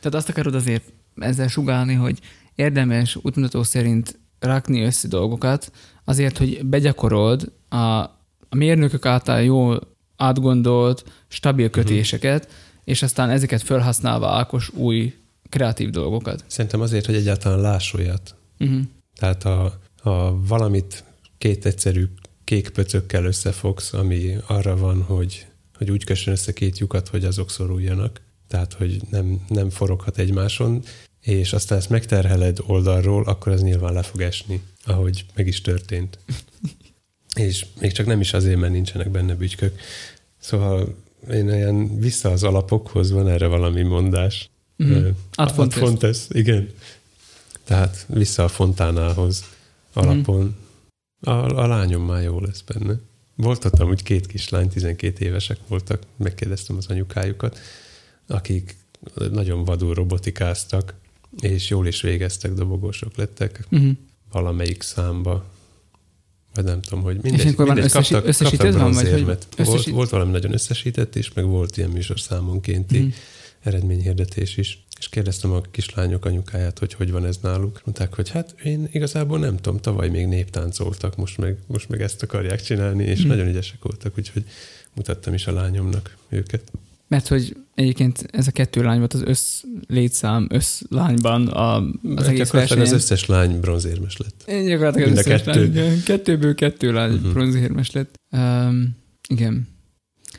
Tehát azt akarod azért ezzel sugálni, hogy érdemes útmutató szerint rakni össze dolgokat, azért, hogy begyakorolod a, a mérnökök által jól átgondolt, stabil mhm. kötéseket, uh-huh. és aztán ezeket felhasználva Ákos új kreatív dolgokat. Szerintem azért, hogy egyáltalán láss olyat. Uh-huh. Tehát ha, ha valamit két egyszerű kék pöcökkel összefogsz, ami arra van, hogy hogy úgy kössön össze két lyukat, hogy azok szoruljanak, tehát hogy nem, nem foroghat egymáson, és aztán ezt megterheled oldalról, akkor az nyilván le fog esni, ahogy meg is történt. és még csak nem is azért, mert nincsenek benne bütykök. Szóval én ilyen vissza az alapokhoz van erre valami mondás. Mm. Ad fontes. Ad fontes, igen. Tehát vissza a fontánához alapon. Mm. A, a lányom már jó lesz benne. Volt ott amúgy két kislány, 12 évesek voltak, megkérdeztem az anyukájukat, akik nagyon vadul robotikáztak, és jól is végeztek, dobogósok lettek uh-huh. valamelyik számba. Vagy nem tudom, hogy mindegy. És akkor van kaptak, összesített van? Vagy hogy összesít... volt, volt valami nagyon összesített is, meg volt ilyen műsorszámonkénti uh-huh. eredményhirdetés is és kérdeztem a kislányok anyukáját, hogy hogy van ez náluk. Mondták, hogy hát én igazából nem tudom, tavaly még néptáncoltak, most meg, most meg ezt akarják csinálni, és hmm. nagyon ügyesek voltak, úgyhogy mutattam is a lányomnak őket. Mert hogy egyébként ez a kettő lány volt az össz létszám összlányban a, az egész versenyen. az összes lány bronzérmes lett. Én gyakorlatilag az összes kettő. lány, kettőből kettő lány uh-huh. bronzérmes lett. Um, igen.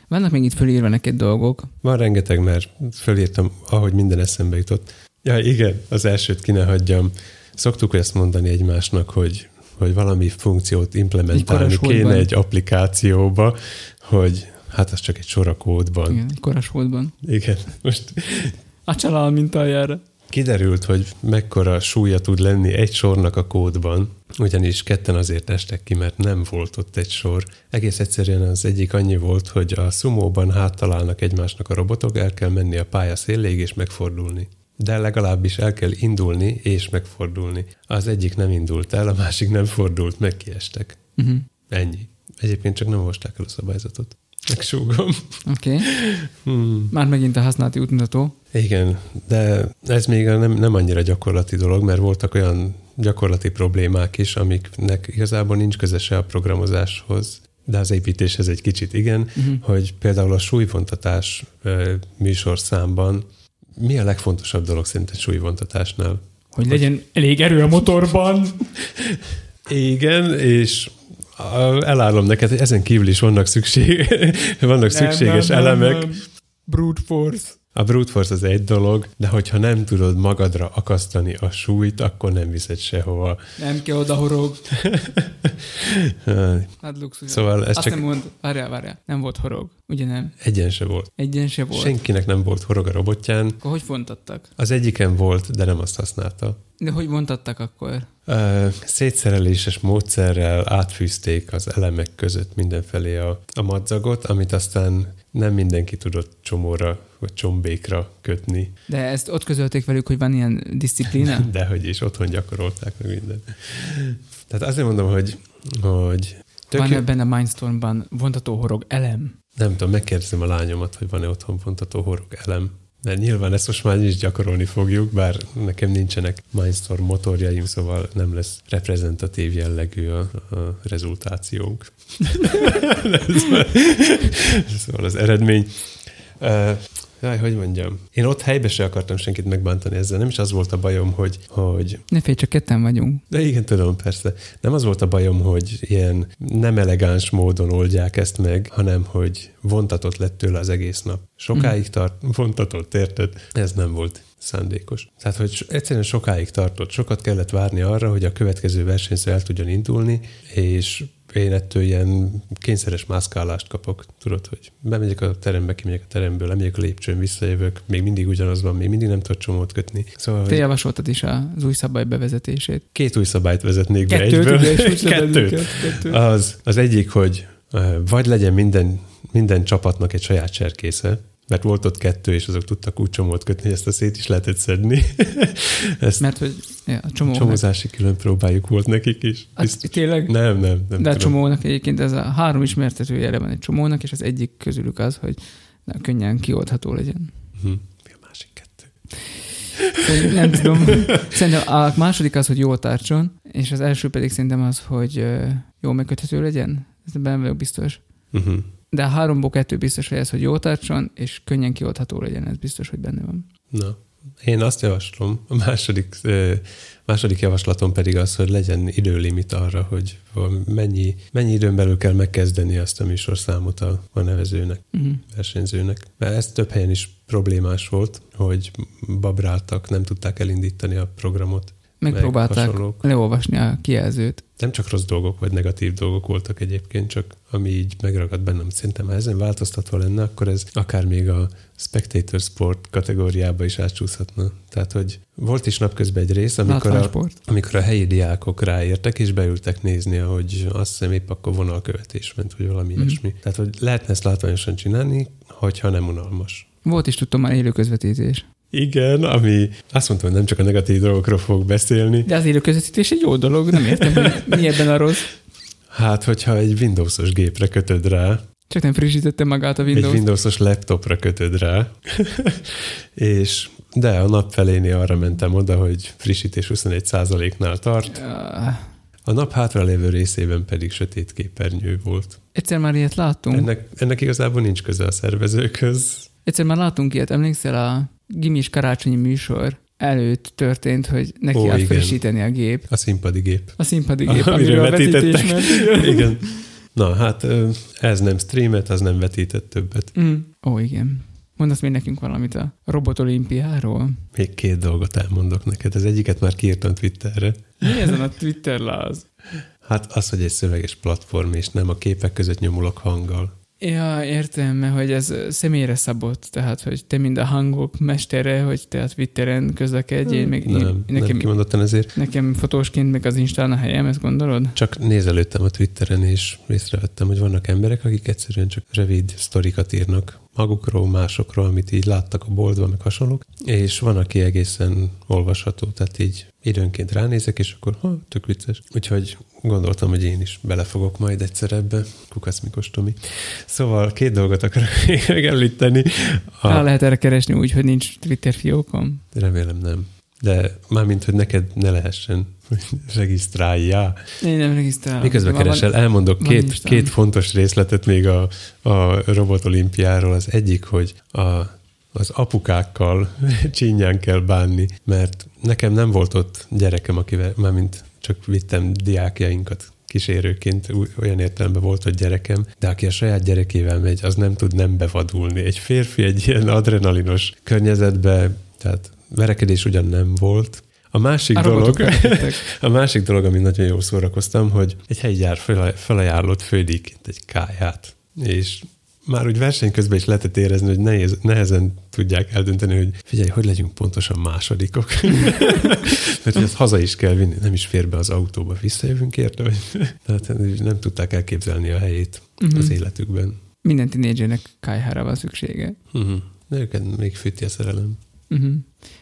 Vannak még itt fölírva neked dolgok? Van rengeteg, mert fölírtam, ahogy minden eszembe jutott. Ja, igen, az elsőt ki ne hagyjam. Szoktuk ezt mondani egymásnak, hogy, hogy valami funkciót implementálni kéne egy applikációba, hogy hát az csak egy sor a kódban. Igen, egy koras kódban. Igen, most... A csalál mintájára. Kiderült, hogy mekkora súlya tud lenni egy sornak a kódban, ugyanis ketten azért estek ki, mert nem volt ott egy sor. Egész egyszerűen az egyik annyi volt, hogy a szumóban háttalálnak egymásnak a robotok, el kell menni a pálya széléig és megfordulni. De legalábbis el kell indulni és megfordulni. Az egyik nem indult el, a másik nem fordult, meg kiestek. Uh-huh. Ennyi. Egyébként csak nem olvasták el a szabályzatot. Megsúgom. Oké. Okay. Hmm. Már megint a használati útmutató. Igen, de ez még nem, nem annyira gyakorlati dolog, mert voltak olyan gyakorlati problémák is, amiknek igazából nincs közese a programozáshoz, de az építéshez egy kicsit igen, uh-huh. hogy például a súlyvontatás műsorszámban mi a legfontosabb dolog egy súlyvontatásnál? Hogy, hogy legyen elég erő a motorban. igen, és elárulom neked, hogy ezen kívül is vannak, szükség, vannak nem, szükséges nem, elemek. Nem, nem. Brute force. A brute force az egy dolog, de hogyha nem tudod magadra akasztani a súlyt, akkor nem viszed sehova. Nem kell oda horog. hát luxus. Szóval ez Azt csak... nem mond, várjál, várjál, nem volt horog, ugye nem? Egyen se volt. Egyen se volt. Senkinek nem volt horog a robotján. Akkor hogy fontattak? Az egyiken volt, de nem azt használta. De hogy vontattak akkor? Szétszereléses módszerrel átfűzték az elemek között mindenfelé a, a madzagot, amit aztán nem mindenki tudott csomóra vagy csombékra kötni. De ezt ott közölték velük, hogy van ilyen disziplína? Dehogy is, otthon gyakorolták meg minden. Tehát azért mondom, hogy, hogy van van ebben a Mindstormban vontató horog elem? Nem tudom, megkérdezem a lányomat, hogy van-e otthon vontató horog elem. Mert nyilván ezt most már is gyakorolni fogjuk, bár nekem nincsenek Mindstorm motorjaim, szóval nem lesz reprezentatív jellegű a, a rezultációnk. szóval az eredmény. Jaj, hogy mondjam, én ott helybe se akartam senkit megbántani ezzel, nem is az volt a bajom, hogy, hogy Ne félj, csak ketten vagyunk. de igen, tudom, persze. Nem az volt a bajom, hogy ilyen nem elegáns módon oldják ezt meg, hanem hogy vontatott lett tőle az egész nap. Sokáig tart, vontatott, érted? Ez nem volt szándékos. Tehát, hogy egyszerűen sokáig tartott, sokat kellett várni arra, hogy a következő versenyző el tudjon indulni, és én ettől ilyen kényszeres mászkálást kapok. Tudod, hogy bemegyek a terembe, kimegyek a teremből, lemegyek a lépcsőn, visszajövök, még mindig ugyanaz van, még mindig nem tudok csomót kötni. Szóval, Te javasoltad is az új szabály bevezetését. két új szabályt vezetnék be Kettőt, egyből. ugye, Kettőt. kettőt. Az, az egyik, hogy ö, vagy legyen minden, minden csapatnak egy saját cserkésze, mert volt ott kettő, és azok tudtak úgy csomót kötni, hogy ezt a szét is lehetett szedni. ezt Mert hogy ja, a csomó. csomózási külön próbájuk volt nekik is. Hát, tényleg? Nem, nem, nem De a csomónak egyébként ez a három ismertetőjele van egy csomónak, és az egyik közülük az, hogy na, könnyen kioldható legyen. Hm. Mi a másik kettő? Szerintem, nem tudom. Szerintem a második az, hogy jól tartson, és az első pedig szerintem az, hogy jól megköthető legyen. Ez benne vagyok biztos. Uh-huh. De a háromból kettő biztos, hogy ez, hogy jól tartson, és könnyen kioldható legyen, ez biztos, hogy benne van. Na, én azt javaslom, a második, második javaslatom pedig az, hogy legyen időlimit arra, hogy mennyi, mennyi időn belül kell megkezdeni azt a műsorszámot a, a nevezőnek. Uh-huh. versenyzőnek. Mert ez több helyen is problémás volt, hogy babráltak, nem tudták elindítani a programot. Megpróbálták leolvasni a kijelzőt. Nem csak rossz dolgok, vagy negatív dolgok voltak egyébként, csak ami így megragad bennem. Szerintem, ha ezen változtatva lenne, akkor ez akár még a Spectator Sport kategóriába is átcsúszhatna. Tehát, hogy volt is napközben egy rész, amikor a, amikor a helyi diákok ráértek, és beültek nézni, ahogy azt hiszem épp akkor vonalkövetés ment, vagy valami mm. ilyesmi. Tehát, hogy lehetne ezt látványosan csinálni, hogyha nem unalmas. Volt is tudtam már élő közvetítés. Igen, ami azt mondtam, hogy nem csak a negatív dolgokról fogok beszélni. De az élő közvetítés egy jó dolog, nem értem, hogy mi ebben a rossz. Hát, hogyha egy Windowsos gépre kötöd rá, Csak nem frissítette magát a Windows. egy Windowsos laptopra kötöd rá, és de a nap felénél arra mentem oda, hogy frissítés 21%-nál tart, a nap hátralévő részében pedig sötét képernyő volt. Egyszer már ilyet láttunk. Ennek, ennek igazából nincs köze a szervezőkhöz. Egyszer már láttunk ilyet, emlékszel a gimis karácsonyi műsor előtt történt, hogy neki Ó, frissíteni a gép. A színpadi gép. A színpadi gép, Amiről amiről vetítés vetítettek. igen. Na, hát ez nem streamet, az nem vetített többet. Mm. Ó, igen. Mondasz még nekünk valamit a robotolimpiáról? Még két dolgot elmondok neked. Az egyiket már kiírtam Twitterre. Mi ezen a Twitter láz? Hát az, hogy egy szöveges platform, és nem a képek között nyomulok hanggal. Ja, értem, mert hogy ez személyre szabott, tehát hogy te mind a hangok mestere, hogy te a Twitteren közlekedj, én meg Nem, én, nem nekem, kimondottan ezért. nekem fotósként meg az Instán a helyem, ezt gondolod? Csak nézelődtem a Twitteren, és észrevettem, hogy vannak emberek, akik egyszerűen csak rövid sztorikat írnak magukról, másokról, amit így láttak a boltban, meg hasonlók, és van, aki egészen olvasható, tehát így időnként ránézek, és akkor ha, tök vicces. Úgyhogy gondoltam, hogy én is belefogok majd egyszer ebbe. Kukasz Mikos Tomi. Szóval két dolgot akarok még megemlíteni. A... Rá lehet erre keresni úgy, hogy nincs Twitter fiókom? remélem nem. De mármint, hogy neked ne lehessen, hogy regisztráljál. Én nem regisztrálom. Miközben Van- keresel, elmondok van két, két fontos részletet még a, a robotolimpiáról. Az egyik, hogy a, az apukákkal csínyán kell bánni, mert nekem nem volt ott gyerekem, akivel, mármint csak vittem diákjainkat kísérőként, olyan értelemben volt, hogy gyerekem, de aki a saját gyerekével megy, az nem tud nem bevadulni. Egy férfi egy ilyen adrenalinos környezetbe, tehát verekedés ugyan nem volt, a másik A dolog, a másik dolog, amin nagyon jól szórakoztam, hogy egy helyi gyár fel- felajánlott fődíként egy káját, és már úgy verseny közben is lehetett érezni, hogy nehéz, nehezen tudják eldönteni, hogy figyelj, hogy legyünk pontosan másodikok. Mert hogy ezt haza is kell vinni, nem is fér be az autóba, visszajövünk érte, vagy tehát nem tudták elképzelni a helyét Mhm. az életükben. Minden tinédzsernek kájhára van szüksége. Uh-huh. De őket még fűti a szerelem. Uh-huh.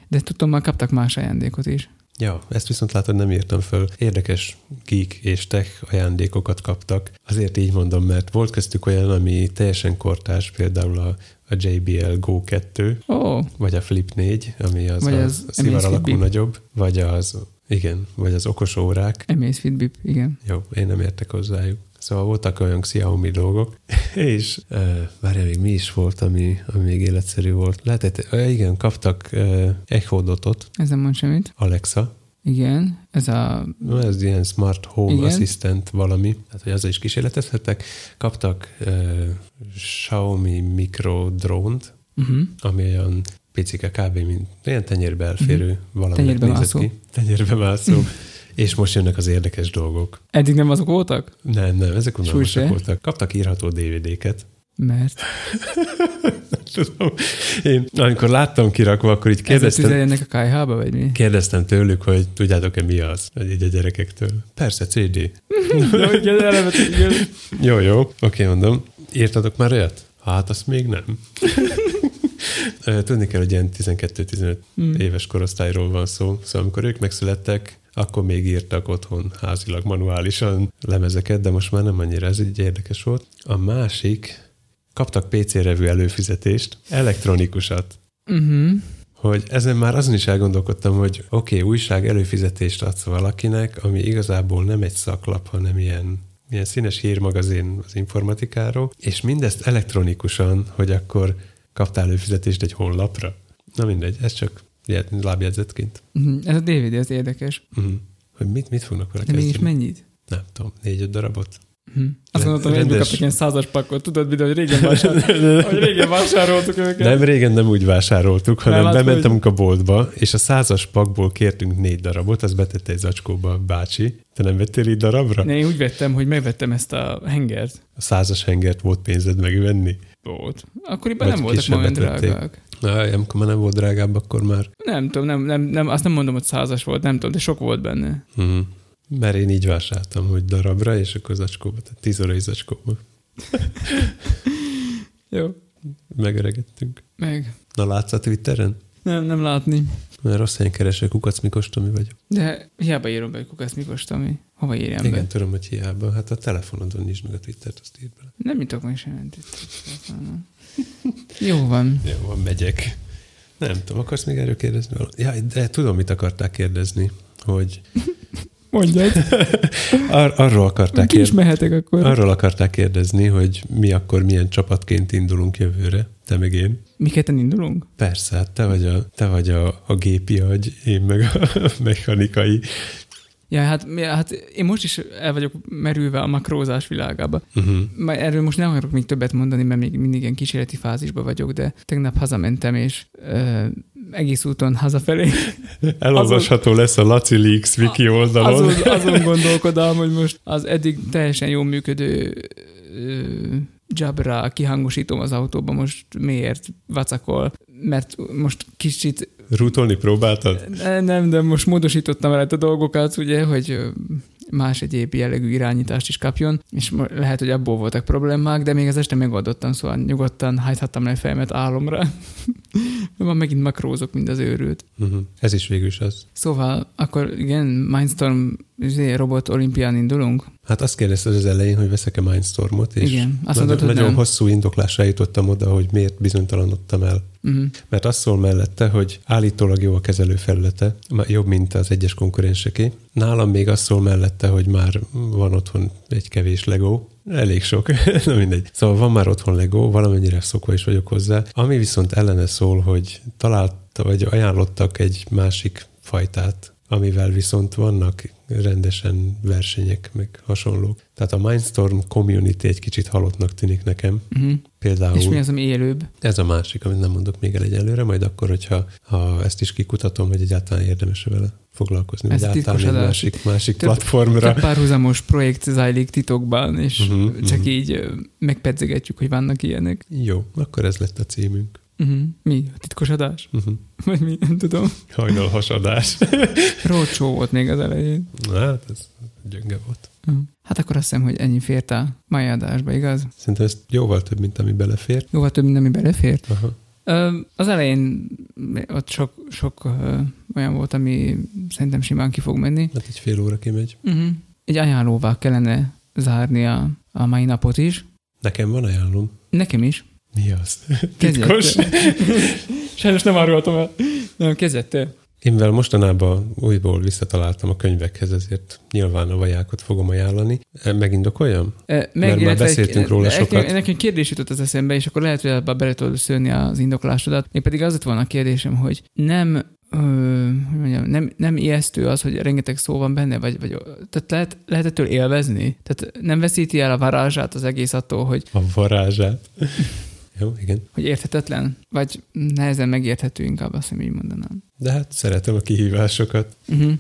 De tudom, már kaptak más ajándékot is. Ja, ezt viszont látod, nem írtam föl. Érdekes geek és tech ajándékokat kaptak. Azért így mondom, mert volt köztük olyan, ami teljesen kortás, például a, a JBL Go 2, Ó, vagy a Flip 4, ami az Vagy a, az a szivar Amazfit alakú nagyobb, vagy az Igen, vagy az okos órák. Emész Fitbip, igen. Jó, én nem értek hozzájuk. Szóval voltak olyan Xiaomi dolgok, és uh, várjál, még mi is volt, ami, ami még életszerű volt. Lehetett, uh, igen, kaptak uh, Echo Dotot, Ez nem mond semmit. Alexa, Igen, ez a... No, ez ilyen smart home Igen. Assistant valami, tehát hogy azzal is kísérletezhettek. Kaptak uh, Xiaomi Micro Drone-t, Uh-huh. ami olyan picike kb. mint ilyen tenyérbe elférő uh-huh. valami. Tenyérbe mászó. ki. Tenyérbe mászó. és most jönnek az érdekes dolgok. Eddig nem azok voltak? Nem, nem, ezek unalmasak voltak. Kaptak írható DVD-ket. Mert Tudom. Én amikor láttam kirakva, akkor így kérdeztem, tüzeljenek a kájhába, vagy mi? kérdeztem tőlük, hogy tudjátok-e mi az, vagy így a gyerekektől. Persze, CD. Jó, igen, eleve, igen. Jó, jó, oké, mondom. Írtatok már olyat? Hát azt még nem. Tudni kell, hogy ilyen 12-15 Hmm. éves korosztályról van szó. Szóval amikor ők megszülettek, akkor még írtak otthon házilag, manuálisan lemezeket, de most már nem annyira, ez így érdekes volt. A másik, kaptak PC revű előfizetést, elektronikusat, Uh-huh. hogy ezen már azon is elgondolkodtam, hogy oké, okay, újság előfizetést adsz valakinek, ami igazából nem egy szaklap, hanem ilyen, ilyen színes hírmagazin az informatikáról, és mindezt elektronikusan, hogy akkor kaptál előfizetést egy honlapra. Na mindegy, ez csak lábjegyzetként. Uh-huh. Ez a DVD, az érdekes. Uh-huh. Hogy mit, mit fognak vele De mégis mennyit? Nem tudom, négy-öt darabot. Uh-huh. Azt gondoltam, hogy kaptak ilyen százas pakkot. Tudod, videó, hogy régen, vásár... hogy régen vásároltuk őket. Nem, régen nem úgy vásároltuk, hanem Nem, nem, hát, bementem hogy- a boltba, és a százas pakból kértünk négy darabot, azt betette egy zacskóba a bácsi. Te nem vettél így darabra? Ne, én úgy vettem, hogy megvettem ezt a hengert. A százas hengert volt pénzed megvenni? Volt. Akkoriban Vagy nem voltak olyan drágák. Amikor már nem volt drágább, akkor már. Nem tudom, nem, nem, nem, azt nem mondom, hogy százas volt, nem tudom, de sok volt benne. Uh-huh. Mert én így vásároltam, hogy darabra, és akkor zacskóba, tehát tíz órai zacskóba. Jó, Megöregettünk. meg. Na látsz a Twitteren? Nem, nem látni. Mert rossz helyen keresek, Kukac Mikos Tomi vagyok. De hiába írom be, hogy Kukasz Mikos Tomi. Hova írjam Igen, be? tudom, hogy hiába. Hát a telefonodon nyisd meg a Twittert, azt írd bele. Nem jutok meg semmit. Jó van. Jó, van, megyek. Nem tudom, akarsz még erről kérdezni? Ja, de tudom, mit akarták kérdezni, hogy Mondjad. ar- arról akarták Ki is kérdezni. mehetek akkor. Arról akarták kérdezni, hogy mi akkor milyen csapatként indulunk jövőre, te meg én. Mi ketten indulunk? Persze, hát te vagy a, te vagy a, a gépi agy, én meg a mechanikai. Ja, hát, ja, hát én most is el vagyok merülve a makrózás világába. Uh-huh. Erről most nem akarok még többet mondani, mert még mindig ilyen kísérleti fázisban vagyok, de tegnap hazamentem, és ö, egész úton hazafelé Elolvasható lesz a Laci Leaks wiki oldalon. azon, azon gondolkodom, hogy most az eddig teljesen jól működő ö, Jabra kihangosítom az autóba, most miért vacakol, mert most kicsit Rútolni próbáltad? Ne, Nem, de most módosítottam el a dolgokat, ugye, hogy más egyéb jellegű irányítást is kapjon, és lehet, hogy abból voltak problémák, de még az este megoldottam, szóval nyugodtan hajthattam le fejemet álomra. Van megint makrózok, mint az őrült. Uh-huh. Ez is végül is az. Szóval akkor igen, Mindstorm izé, robot olimpián indulunk? Hát azt kérdezted az elején, hogy veszek-e Mindstormot, és Igen, azt nagyon, mondod, nagyon nem. hosszú indoklásra jutottam oda, hogy miért bizonytalanodtam el. Uh-huh. Mert azt szól mellette, hogy állítólag jó a kezelőfelülete, már jobb, mint az egyes konkurenseké. Nálam még azt szól mellette, hogy már van otthon egy kevés Lego, elég sok, na mindegy. Szóval van már otthon Lego, valamennyire szokva is vagyok hozzá. Ami viszont ellene szól, hogy találta, vagy ajánlottak egy másik fajtát, amivel viszont vannak rendesen versenyek, meg hasonlók. Tehát a Mindstorm community egy kicsit halottnak tűnik nekem. Uh-huh. Például És mi az, ami élőbb? ez a másik, amit nem mondok még el egyelőre, majd akkor, hogyha ha ezt is kikutatom, hogy egyáltalán érdemes vele foglalkozni, Ez vagy átállni egy másik, másik Több- platformra. Több párhuzamos projekt zajlik titokban, és uh-huh, csak mhm. így megpedzegetjük, hogy vannak ilyenek. Jó, akkor ez lett a címünk. Uh-huh. Mi? Titkos adás? Uh-huh. Vagy mi? Nem tudom. Hajnal hasadás. Roadshow volt még az elején. Na, hát ez gyönge volt. Uh-huh. Hát akkor azt hiszem, hogy ennyi fért a mai adásba, igaz? Szerintem ez jóval több, mint ami belefér. Jóval több, mint ami belefért. Aha. Ö, Az elején ott sok, sok olyan volt, ami szerintem simán ki fog menni. Hát egy fél óra kimegy. Uh-huh. Egy ajánlóvá kellene zárni a, a mai napot is. Nekem van ajánlom. Nekem is. Mi az? Titkos? Sajnos nem árulhatom el. Nem, kezdett te. Én mivel mostanában újból visszataláltam a könyvekhez, ezért nyilván a vajákot fogom ajánlani. E, Megindokoljam? E, Mert már beszéltünk róla nekem, sokat. Nekem kérdés jutott az eszembe, és akkor lehet, hogy ebbe bele tudod szőni az indoklásodat. Még pedig az lett volna a kérdésem, hogy nem Ö, mondjam, nem, nem ijesztő az, hogy rengeteg szó van benne, vagy, vagy tehát lehet, lehet ettől élvezni? Tehát nem veszíti el a varázsát az egész attól, hogy... A varázsát. Jó, igen. Hogy érthetetlen? Vagy nehezen megérthető inkább, azt hiszem, így mondanám. De hát szeretem a kihívásokat. Uh-huh.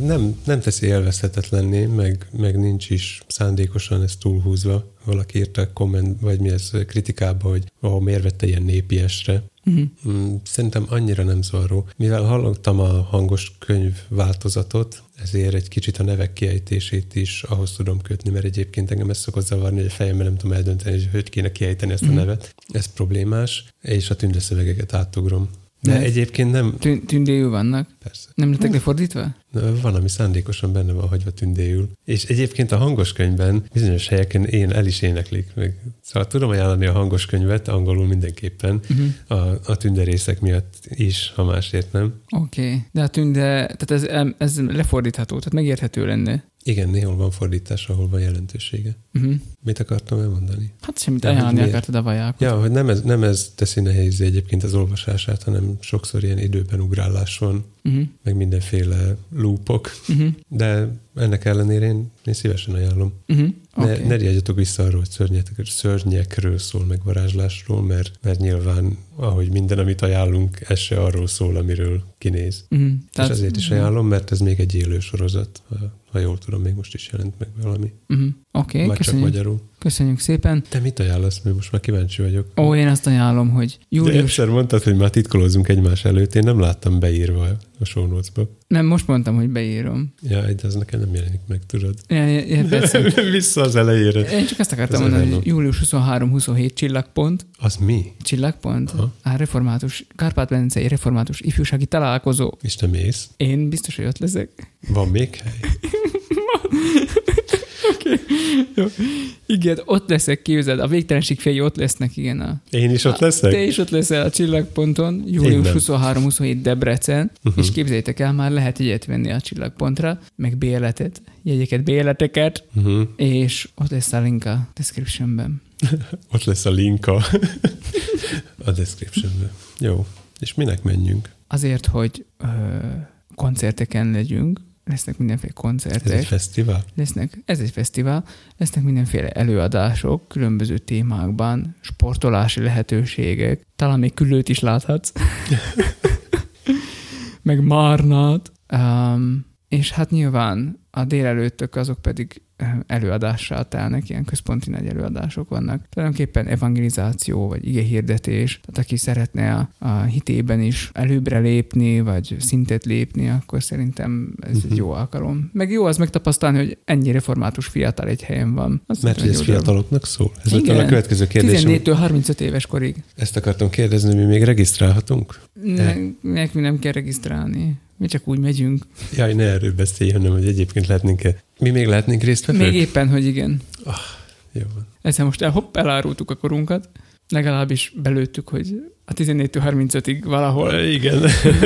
Nem, nem teszi élvezhetetlenné, meg, meg nincs is szándékosan ez túlhúzva. Valaki írta komment, vagy mi ez kritikába, hogy oh, miért vette ilyen népiesre. Uh-huh. Szerintem annyira nem zavaró. Mivel hallottam a hangos könyv változatot, ezért egy kicsit a nevek kiejtését is ahhoz tudom kötni, mert egyébként engem ez szokott zavarni, hogy a fejemben nem tudom eldönteni, hogy hogy kéne kiejteni ezt a uh-huh. nevet. Ez problémás, és a tündeszövegeket átugrom. De, De egyébként nem... Tün- tündéjű vannak? Persze. Nem lettek lefordítva? Van, ami szándékosan benne van hagyva tündéül. És egyébként a hangos könyvben bizonyos helyeken én el is éneklik. Meg. Szóval tudom ajánlani a hangos könyvet, angolul mindenképpen, uh-huh. a, a tünderészek miatt is, ha másért nem. Oké, okay. de a tünde, tehát ez, ez lefordítható, tehát megérthető lenne. Igen, néhol van fordítás, ahol van jelentősége. Uh-huh. Mit akartam elmondani? Hát semmit ajánlani akartad a vajákot. Ja, hogy nem ez, nem ez teszi nehéz egyébként az olvasását, hanem sokszor ilyen időben ugrálás van, uh-huh. meg mindenféle loopok, uh-huh. de ennek ellenére én, én szívesen ajánlom. Uh-huh. Okay. Ne, ne riadjatok vissza arról, hogy szörnyekről, szörnyekről szól, meg varázslásról, mert, mert nyilván, ahogy minden, amit ajánlunk, ez se arról szól, amiről kinéz. Uh-huh. És ezért is ajánlom, mert ez még egy élő sorozat, ha, jól tudom, még most is jelent meg valami. Uh-huh. Oké, okay, csak magyarul. Köszönjük szépen. Te mit ajánlasz? Mert most már kíváncsi vagyok. Ó, én azt ajánlom, hogy július... De egyszer mondtad, hogy már titkolózunk egymás előtt, én nem láttam beírva a show notes-ba. Nem, most mondtam, hogy beírom. Ja, de az nekem nem jelenik meg, tudod. Ja, ja, ja, persze. Vissza az elejére. Én csak ezt akartam Ez mondani, hogy július 23-27 csillagpont. Az mi? Csillagpont. Aha. A református, Kárpát-Bencei református ifjúsági találkozó. És te mész? Én biztos, hogy ott leszek. Van még hely? okay. Jó. Igen, ott leszek, képzeld, a végtelenség fejé ott lesznek, igen. A, Én is ott leszek? Te is ott leszel a csillagponton, július 23-27 Debrecen, uh-huh. és képzeljétek el, már lehet jegyet venni a csillagpontra, meg bérletet, jegyeket, bérleteket, uh-huh. és ott lesz a link a descriptionben. Ott lesz a link a, a descriptionben. Jó. És minek menjünk? Azért, hogy ö, koncerteken legyünk, lesznek mindenféle koncertek. Ez egy fesztivál? Lesznek, ez egy fesztivál, lesznek mindenféle előadások különböző témákban, sportolási lehetőségek, talán még külőt is láthatsz, meg Marnat, um, és hát nyilván a délelőttök azok pedig előadással telnek, ilyen központi nagy előadások vannak. Tulajdonképpen evangelizáció, vagy ige hirdetés, tehát aki szeretne a, a hitében is előbbre lépni, vagy szintet lépni, akkor szerintem ez uh-huh. egy mhm. jó alkalom. Meg jó az megtapasztalni, hogy ennyi református fiatal egy helyen van. Azt Mert hogy ez fiataloknak szól? Ez Igen. a következő kérdés. 14-től 35 éves korig. Ezt akartam kérdezni, mi még regisztrálhatunk? Ne, nekünk nem kell regisztrálni. Mi csak úgy megyünk. Jaj, ne erről beszélj, hanem hogy egyébként lehetnénk-e. Mi még lehetnénk részt Még éppen, hogy igen. Oh, jó van. Egyszer most el, hopp, elárultuk a korunkat. Legalábbis belőttük, hogy a 14-től 35-ig valahol. Igen.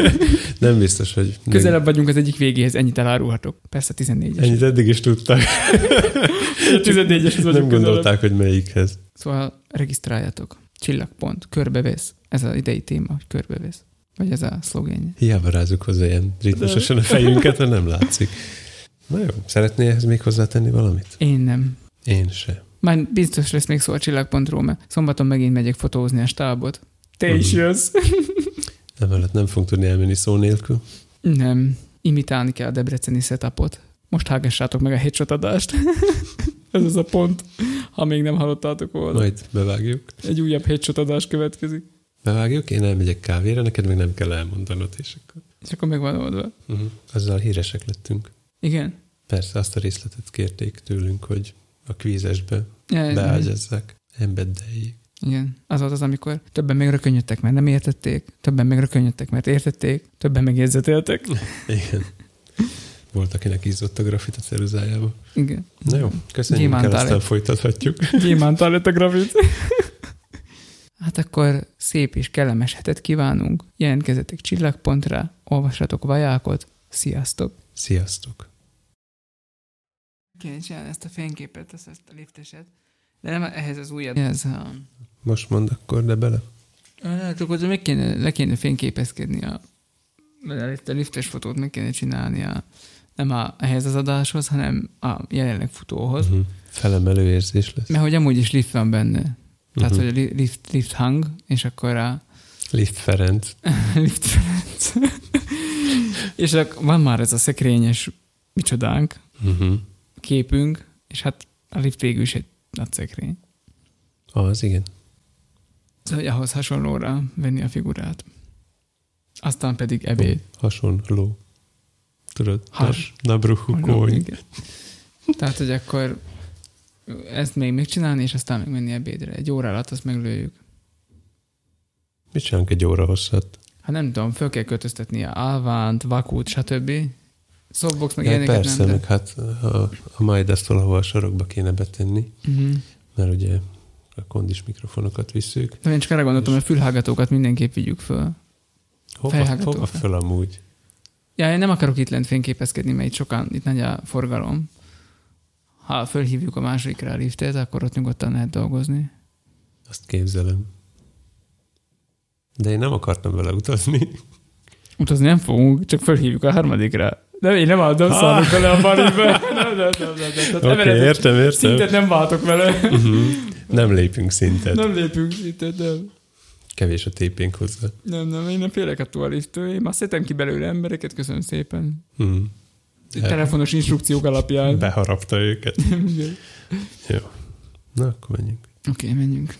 nem biztos, hogy... Közelebb vagyunk az egyik végéhez, ennyit elárulhatok. Persze 14-es. Ennyit eddig is tudták. a 14-es Nem gondolták, hogy melyikhez. Szóval regisztráljatok. Csillagpont, körbevesz. Ez az idei téma, hogy körbevesz. Vagy ez a szlogenje. Hiába rázunk hozzá ilyen ritmusosan a fejünket, mert nem látszik. Na jó, szeretné ehhez még hozzátenni valamit? Én nem. Én se. Már biztos lesz még szó a csillagpontról, mert szombaton megint megyek fotózni a stábot. Te is mhm. jössz. Emellett nem fogunk tudni elmenni szó nélkül. Nem. Imitálni kell a debreceni setupot. Most hágassátok meg a headshot adást. Ez az a pont, ha még nem hallottátok volna. Majd bevágjuk. Egy újabb headshot adás következik. Bevágjuk, én elmegyek kávéra, neked még nem kell elmondanod, és akkor... És akkor meg van oldva. Uh-huh. Azzal híresek lettünk. Igen? Persze, azt a részletet kérték tőlünk, hogy a kvízesbe ja, beágyazzák, embeddeljék. Igen. Az volt az, amikor többen még rökönyödtek, mert nem értették, többen még rökönyödtek, mert értették, többen meg érzetéltek. Igen. Volt, akinek ízott a grafit a ceruzájába. Igen. Na jó, köszönjük, aztán folytathatjuk. Gyémántál lett a grafit. Hát akkor szép és kellemes hetet kívánunk, jelentkezetek csillagpontra, olvassatok vajákot. Sziasztok! Sziasztok! Kéne csinálni ezt a fényképet, ezt, ezt a lifteset. De nem ehhez az újat. Ez a... Most mond akkor, de bele. Hát akkor meg kéne, le kéne fényképezkedni a, a liftes fotót meg kéne csinálni a, nem a, ehhez az adáshoz, hanem a jelenleg futóhoz. Uh-huh. Felemelő érzés lesz. Mert hogy amúgy is lift van benne. Tehát, Mhm. hogy a li- lift, lift hang, és akkor a Lift Ferenc. lift Ferenc. és akkor van már ez a szekrényes micsodánk, Uh-huh. képünk, és hát a lift végül is egy nagy szekrény. Az igen. Szóval, hogy ahhoz hasonlóra venni a figurát. Aztán pedig ebéd. Hasonló. Tudod? Has. Nabruchu kóny. Igen. Tehát, hogy akkor ezt még megcsinálni, és aztán még menni ebédre. Egy óra alatt azt meglőjük. Mit csinálunk egy óra hosszat? Hát nem tudom, föl kell költöztetni a Alvánt, Vakút, stb. Softbox meg Ja, ilyeneket persze, nem, de... meg hát a, a valahol a sarokba kéne betenni, Uh-huh. mert ugye a kondis mikrofonokat visszük. De én csak arra gondoltam, hogy a fülhallgatókat mindenképp vigyük föl. Hova, hova föl amúgy? Ja, én nem akarok itt lent fényképezkedni, mert itt sokan, itt nagy a forgalom. Ha fölhívjuk a másodikra a liftet, akkor ott nyugodtan lehet dolgozni. Azt képzelem. De én nem akartam vele utazni. Utazni nem fogunk, csak fölhívjuk a harmadikra. De én nem adom szállok vele a baliba. Nem, nem, nem, nem, nem. Oké, okay, értem, értem. Szintet nem váltok vele. Uh-huh. Nem lépünk szintet. Nem. Nem lépünk szintet, nem. Kevés a tépénk hozzá. Nem, nem, én nem félek attól a lifttől. Én már szedtem ki belőle embereket, köszönöm szépen. Uh-huh. Telefonos instrukciók alapján. Beharapta őket. Jó. Na, akkor menjünk. Oké, okay, menjünk.